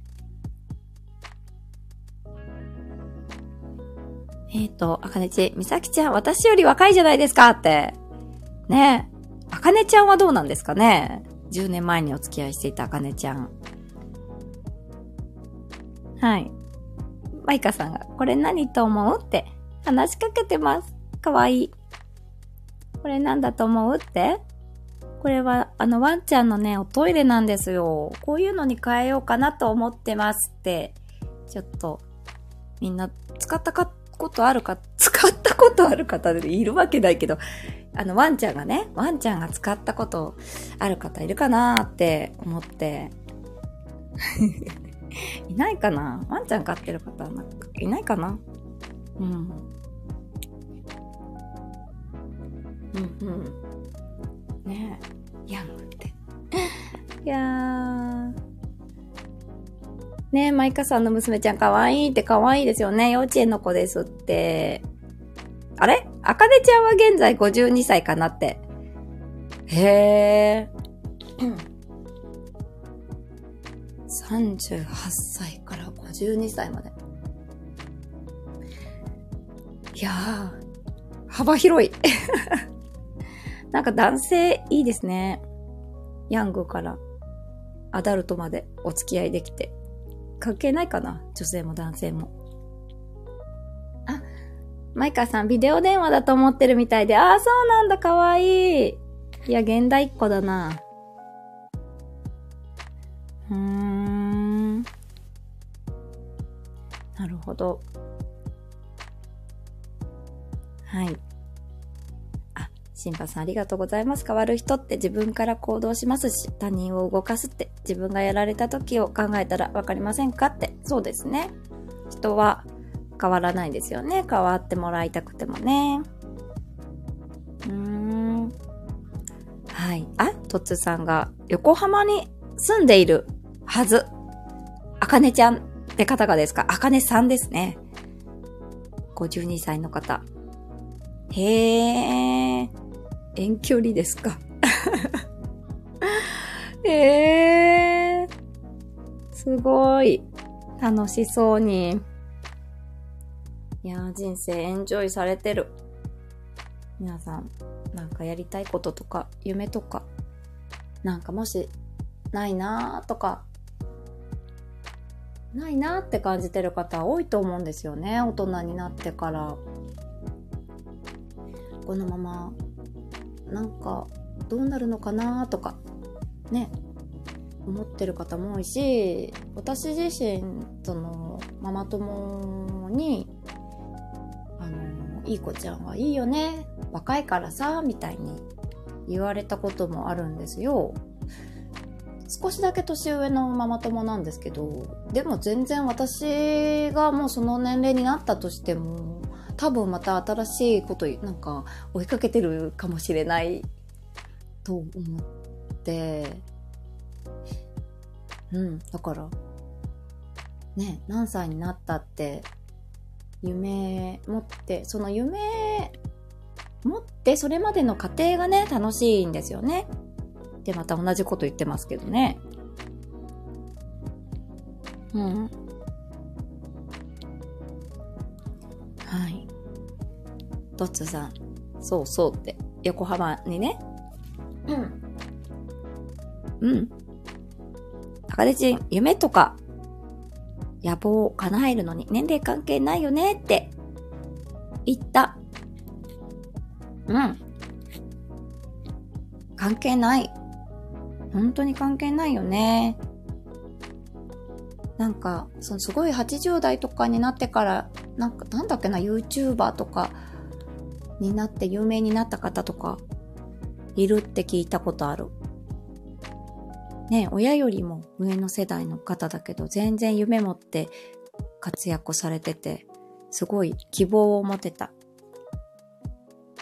えっ、ー、と、あかねち、みさきちゃん、私より若いじゃないですかって。ねえ。あかねちゃんはどうなんですかね ?10 年前にお付き合いしていたあかねちゃん。はい。マイカさんが、これ何と思うって話しかけてます。かわいい。これなんだと思うってこれは、あの、ワンちゃんのね、おトイレなんですよ。こういうのに変えようかなと思ってますって。ちょっと、みんな、使ったか、ことあるか、使ったことある方でいるわけないけど、あの、ワンちゃんがね、ワンちゃんが使ったことある方いるかなって思って。[LAUGHS] いないかな？ワンちゃん飼ってる方なんかいないかな？うん。うんうん。ねえ、ヤングって。いやー。ね、マイカさんの娘ちゃん可愛いって可愛いですよね。幼稚園の子ですって。あれ？あかねちゃんは現在52歳かなって。へえ。[COUGHS] 38歳から52歳まで。いやー、幅広い。[LAUGHS] なんか男性いいですね。ヤングからアダルトまでお付き合いできて。関係ないかな？女性も男性も。あ、マイカさんビデオ電話だと思ってるみたいで。ああ、そうなんだ、かわいい。いや、現代っ子だな。うーん。なるほど。はい。シンパさんありがとうございます。変わる人って自分から行動しますし、他人を動かすって自分がやられた時を考えたらわかりませんかって。そうですね。人は変わらないですよね。変わってもらいたくてもね。うーん。はい。あ、とつさんが横浜に住んでいるはず。あかねちゃんって方がですか？あかねさんですね。52歳の方。へー。遠距離ですか [LAUGHS] えー、すごい。楽しそうに。いや、人生エンジョイされてる。皆さん、なんかやりたいこととか、夢とか、なんかもし、ないなーとか、ないなーって感じてる方多いと思うんですよね。大人になってから。このままなんかどうなるのかなとかね思ってる方も多いし私自身そのママ友にあのいい子ちゃんはいいよね若いからさみたいに言われたこともあるんですよ。少しだけ年上のママ友なんですけどでも全然私がもうその年齢になったとしても多分また新しいことなんか追いかけてるかもしれないと思って。うんだから。ね何歳になったって夢持ってその夢持ってそれまでの過程がね楽しいんですよね。でまた同じこと言ってますけどね。うん。はい。トッツさん、そうそうって、横浜にね。うん。うん。赤でちん、夢とか、野望を叶えるのに年齢関係ないよねって言った。うん。関係ない。本当に関係ないよね。なんか、そのすごい80代とかになってから、なんか、なんだっけな、YouTuber とか、になって有名になった方とかいるって聞いたことある。ね親よりも上の世代の方だけど全然夢持って活躍されててすごい希望を持てた。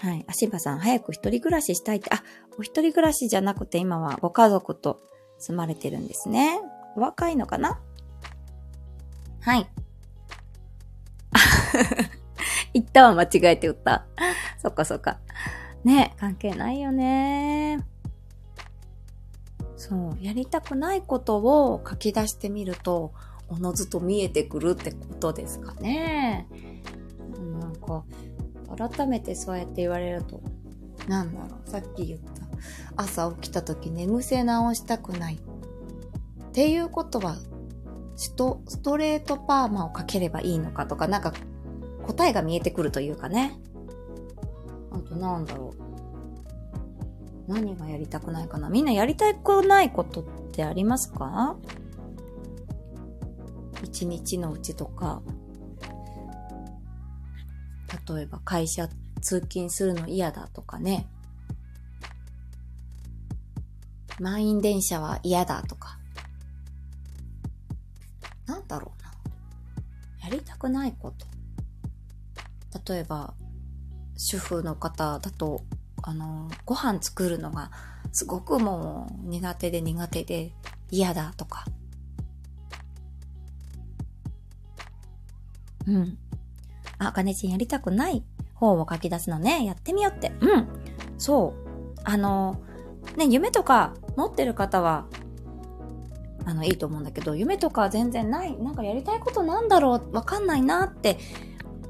はい。足場さん、早く一人暮らししたいって、あ、お一人暮らしじゃなくて今はご家族と住まれてるんですね。お若いのかな？はい。言ったは間違えて言った。[LAUGHS] そっかそっか。ね、関係ないよね。そう、やりたくないことを書き出してみると、おのずと見えてくるってことですかね。なんか、改めてそうやって言われると、なんだろう、さっき言った。朝起きた時眠せ直したくない。っていうことは、ストストレートパーマをかければいいのかとか、なんか答えが見えてくるというかね。あとなんだろう。何がやりたくないかなみんなやりたくないことってありますか？一日のうちとか、例えば会社通勤するの嫌だとかね。満員電車は嫌だとか。なんだろうな。やりたくないこと。例えば、主婦の方だと、あの、ご飯作るのがすごくもう苦手で苦手で嫌だとか。うん。あ、かねちんやりたくない方を書き出すのね。やってみようって。うん。そう。あの、ね、夢とか持ってる方は、あの、いいと思うんだけど、夢とか全然ない、なんかやりたいことなんだろう、わかんないなって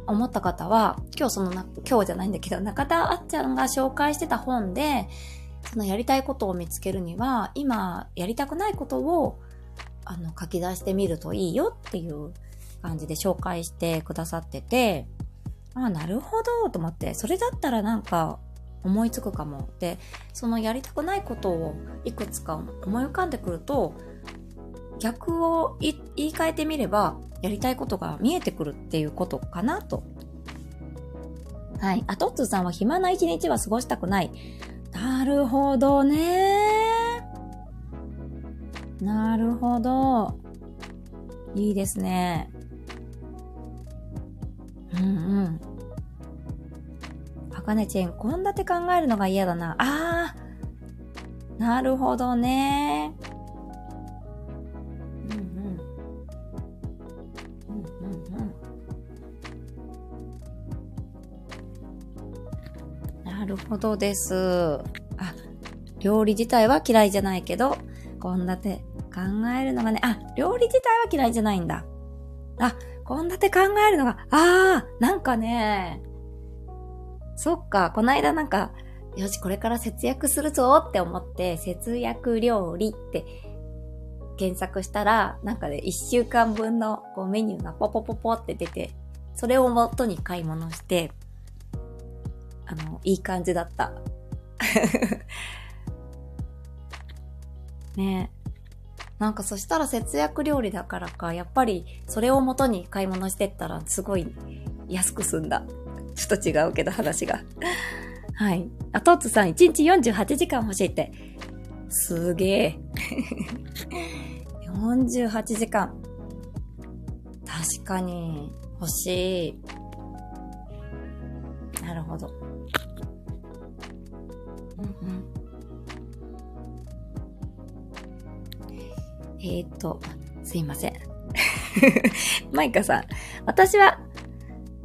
思った方は、今日そのな、今日じゃないんだけど、中田あっちゃんが紹介してた本で、そのやりたいことを見つけるには、今やりたくないことを、あの、書き出してみるといいよっていう感じで紹介してくださってて、ああ、なるほど、と思って、それだったらなんか、思いつくかも。で、そのやりたくないことをいくつか思い浮かんでくると、逆を言い換えてみれば、やりたいことが見えてくるっていうことかなとはい。あ、トッツーさんは暇な一日は過ごしたくない。なるほどね。なるほど。いいですね。うんうん。あかねちん、献立考えるのが嫌だな。あー。なるほどね。るほどです。あ、料理自体は嫌いじゃないけど、献立考えるのがね、あ、料理自体は嫌いじゃないんだ。あ、献立考えるのが、あー、なんかね、そっか、こないだなんか、よし、これから節約するぞって思って、節約料理って検索したら、なんかね、一週間分のこうメニューがポポポポって出て、それを元に買い物して、あの、いい感じだった。[LAUGHS] ねえなんかそしたら節約料理だからか、やっぱりそれを元に買い物してったらすごい安く済んだ。ちょっと違うけど話が。はい。あ、トッツさん1日48時間欲しいって。すげえ。[LAUGHS] 48時間。確かに欲しい。なるほど。うんえっ、と、すいません。[LAUGHS] マイカさん。私は、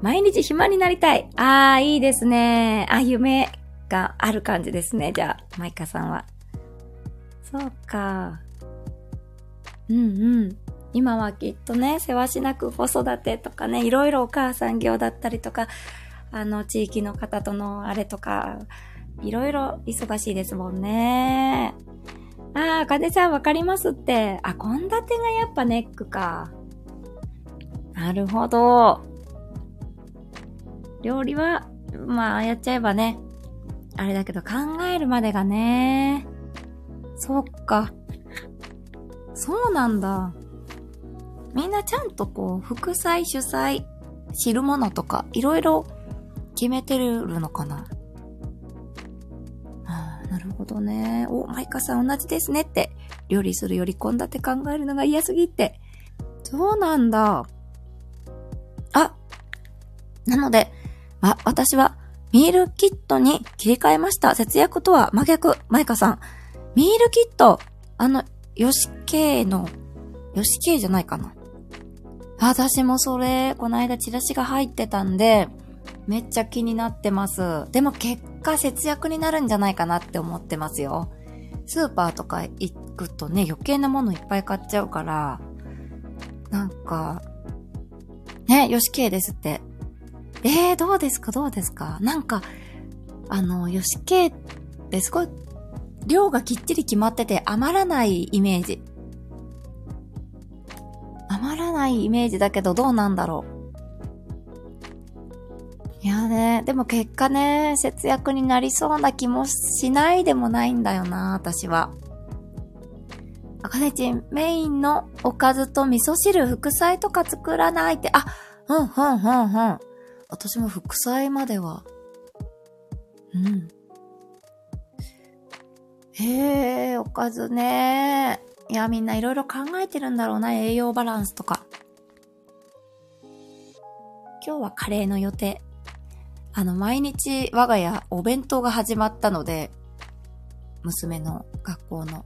毎日暇になりたい。ああ、いいですね。あ、夢がある感じですね。じゃあ、マイカさんは。そうか。うんうん。今はきっとね、世話しなく子育てとかね、いろいろお母さん業だったりとか、あの、地域の方とのあれとか、いろいろ忙しいですもんね。ああ、かねさんわかりますって。あ、献立がやっぱネックか。なるほど。料理は、まあ、やっちゃえばね。あれだけど考えるまでがね。そっか。そうなんだ。みんなちゃんとこう、副菜、主菜、汁物とか、いろいろ決めてるのかなるほどね。お、マイカさん同じですねって。料理するより献立考えるのが嫌すぎって。そうなんだ。あなので、ま、私はミールキットに切り替えました。節約とは真逆。マイカさん。ミールキット、あの、ヨシケイの、ヨシケイじゃないかな。私もそれ、この間チラシが入ってたんで、めっちゃ気になってます。でも結果節約になるんじゃないかなって思ってますよ。スーパーとか行くとね、余計なものいっぱい買っちゃうから、なんか、ね、よしけいですって。えー、どうですか？どうですか？なんか、あの、よしけいってすごい、量がきっちり決まってて余らないイメージ。余らないイメージだけどどうなんだろう。いやね、でも結果ね、節約になりそうな気もしないでもないんだよな、私は。あかねちん、メインのおかずと味噌汁、副菜とか作らないって、あ、うん、うん、うん、うん。私も副菜までは。うん。へえ、おかずね。いや、みんないろいろ考えてるんだろうな、栄養バランスとか。今日はカレーの予定。あの、毎日我が家お弁当が始まったので、娘の学校の。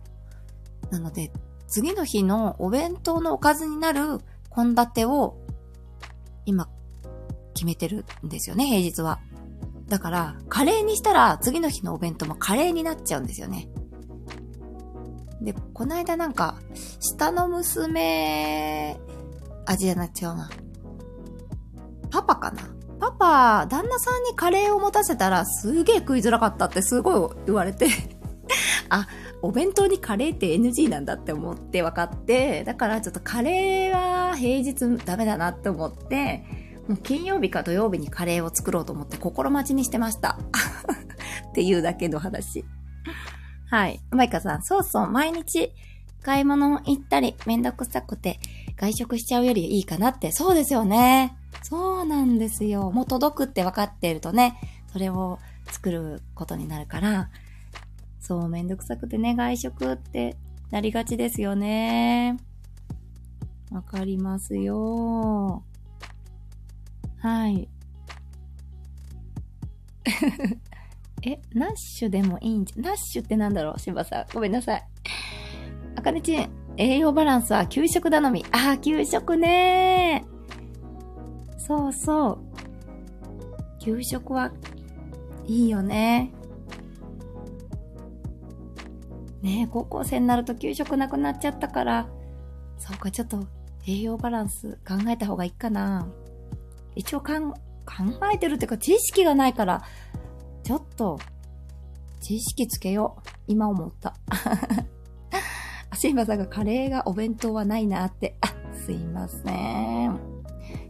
なので、次の日のお弁当のおかずになる献立を今決めてるんですよね、平日は。だから、カレーにしたら次の日のお弁当もカレーになっちゃうんですよね。で、この間なんか、下の娘、味じゃな違うな。パパかな？パパ、旦那さんにカレーを持たせたらすげえ食いづらかったってすごい言われて [LAUGHS] あ、お弁当にカレーって NG なんだって思って分かって、だからちょっとカレーは平日ダメだなって思って、もう金曜日か土曜日にカレーを作ろうと思って心待ちにしてました。[LAUGHS] っていうだけの話。はい。マイカさん、そうそう、毎日買い物行ったりめんどくさくて外食しちゃうよりいいかなって、そうですよね。そうなんですよ。もう届くって分かってるとね、それを作ることになるから、そう、めんどくさくてね、外食ってなりがちですよね。わかりますよ。はい。[LAUGHS] え、ナッシュでもいいんじゃ、ナッシュってなんだろう？しばさん。ごめんなさい。あかねちん、栄養バランスは給食頼み。ああ、給食ねそうそう。給食はいいよね。ねえ、高校生になると給食なくなっちゃったから、そうか、ちょっと栄養バランス考えた方がいいかな。一応かん、考えてるっていうか知識がないから、ちょっと、知識つけよう。今思った。[LAUGHS] あ、シンバさんがカレーがお弁当はないなって。あ、すいません。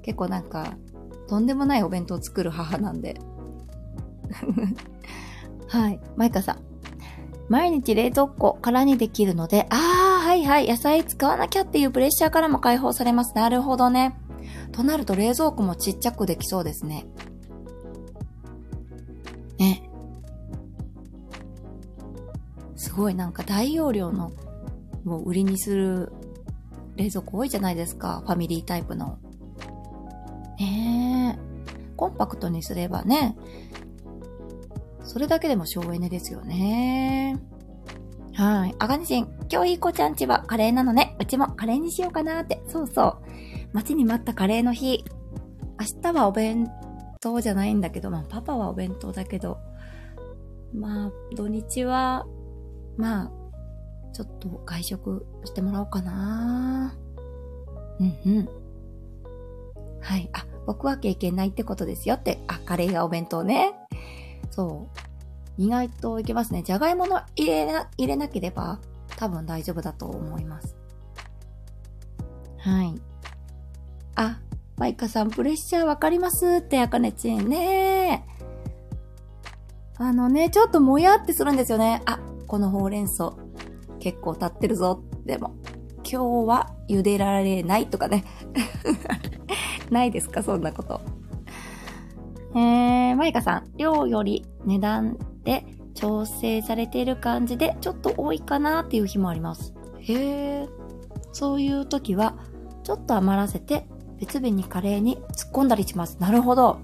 結構なんか、とんでもないお弁当を作る母なんで。[LAUGHS] はい。マイカさん。毎日冷蔵庫空にできるので、ああ、はいはい、野菜使わなきゃっていうプレッシャーからも解放されます。なるほどね。となると冷蔵庫もちっちゃくできそうですね。ね。すごいなんか大容量のを売りにする冷蔵庫多いじゃないですか。ファミリータイプの。ねえ。コンパクトにすればね、それだけでも省エネですよね。はい。あがにしん、今日いい子ちゃんちはカレーなのね。うちもカレーにしようかなって。そうそう。待ちに待ったカレーの日。明日はお弁当じゃないんだけど、まあパパはお弁当だけど、まあ土日は、まあ、ちょっと外食してもらおうかな。うんうん。はい。あ、僕は経験ないってことですよって。あ、カレーがお弁当ね。そう。意外といけますね。じゃがいもの入れな、入れなければ多分大丈夫だと思います。はい。あ、マイカさん、プレッシャーわかりますって、あかねちんねあのね、ちょっともやってするんですよね。あ、このほうれん草、結構経ってるぞ。でも、今日は茹でられないとかね。ないですか？そんなこと。えー、マイカさん、量より値段で調整されている感じでちょっと多いかなっていう日もあります。へー。そういう時は、ちょっと余らせて別日にカレーに突っ込んだりします。なるほど。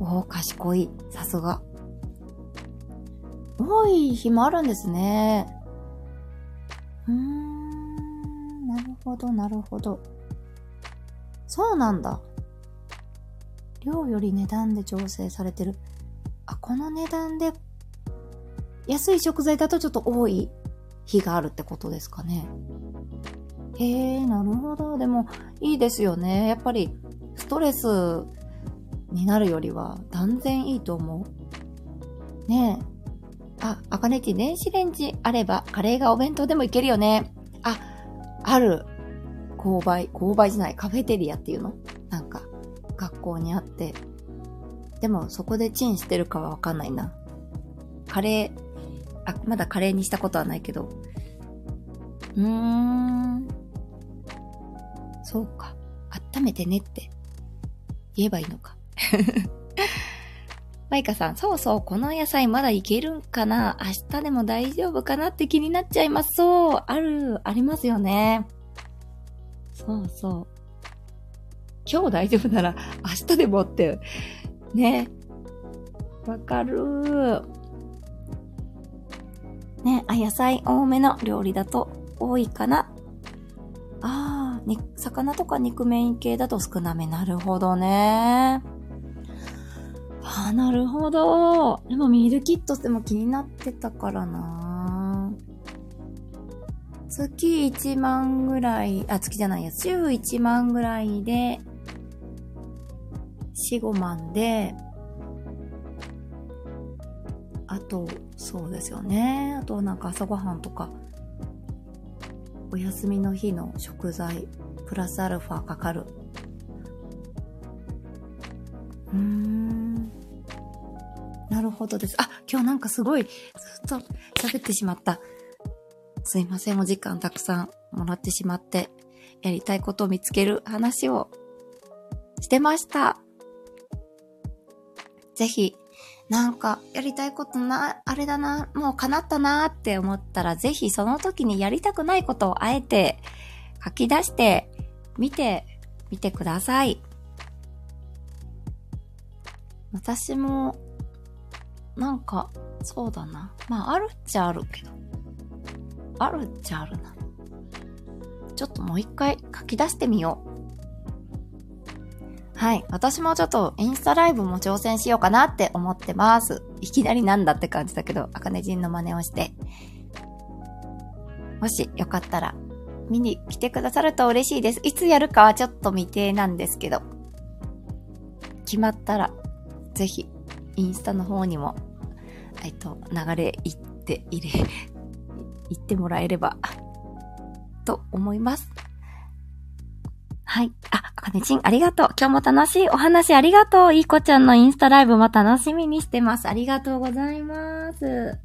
おー、賢い。さすが。多い日もあるんですね。うーん、なるほど、なるほど。そうなんだ。量より値段で調整されてる。あ、この値段で、安い食材だとちょっと多い日があるってことですかね。へえ、なるほど。でも、いいですよね。やっぱり、ストレスになるよりは断然いいと思う。ねえ。あ、あかねち電子レンジあればカレーがお弁当でもいけるよね。あ、ある。購買、購買じゃない、カフェテリアっていうの？なんか、学校にあって。でもそこでチンしてるかはわかんないな。カレー、あ、まだカレーにしたことはないけど。うーん。そうか。温めてねって言えばいいのか。[LAUGHS] マイカさん、そうそう、この野菜まだいけるんかな明日でも大丈夫かなって気になっちゃいます。そう、ある、ありますよね。そうそう。今日大丈夫なら明日でもって、ね。わかるね、あ、野菜多めの料理だと多いかな。ああ、魚とか肉メイン系だと少なめ。なるほどね。ああ、なるほど。でもミールキットっても気になってたからな。月1万ぐらい、あ、月じゃないや、週1万ぐらいで、4、5万で、あと、そうですよね。あとなんか朝ごはんとか、お休みの日の食材、プラスアルファかかる。うーん。なるほどです。あ、今日なんかすごい、ずっと喋ってしまった。すいません、お時間たくさんもらってしまって、やりたいことを見つける話をしてました。ぜひ、なんか、やりたいことな、あれだな、もう叶ったなって思ったら、ぜひその時にやりたくないことをあえて書き出して、見て、みてください。私も、なんか、そうだな。まあ、あるっちゃあるけど。あるっちゃあるな。ちょっともう一回書き出してみよう。はい。私もちょっとインスタライブも挑戦しようかなって思ってます。いきなりなんだって感じだけど、あかね人の真似をして。もしよかったら見に来てくださると嬉しいです。いつやるかはちょっと未定なんですけど、決まったらぜひインスタの方にも、えっと、流れ行って入れ、行ってもらえればと思います。はい。あ、かねちん、ありがとう。今日も楽しいお話ありがとう。いい子ちゃんのインスタライブも楽しみにしてます。ありがとうございます。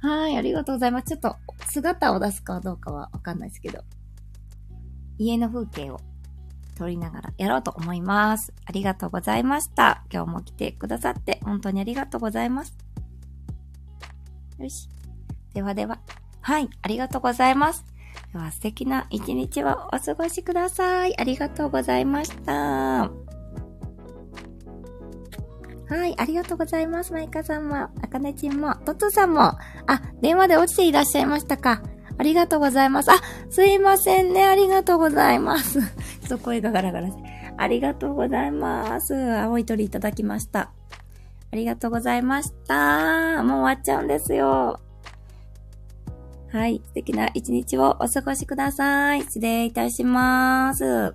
はい、ありがとうございます。ちょっと姿を出すかどうかはわかんないですけど、家の風景を撮りながらやろうと思います。ありがとうございました。今日も来てくださって本当にありがとうございます。よし。ではでは。はい、ありがとうございます。では素敵な一日をお過ごしください。ありがとうございました。はい、ありがとうございます。マイカさんも、あかねちんも、トトさんも、あ、電話で落ちていらっしゃいましたか。ありがとうございます。あ、すいませんね。ありがとうございます。[LAUGHS] ちょっと声がガラガラして。ありがとうございます。青い鳥いただきました。ありがとうございました。もう終わっちゃうんですよ。はい。素敵な一日をお過ごしください。失礼いたします。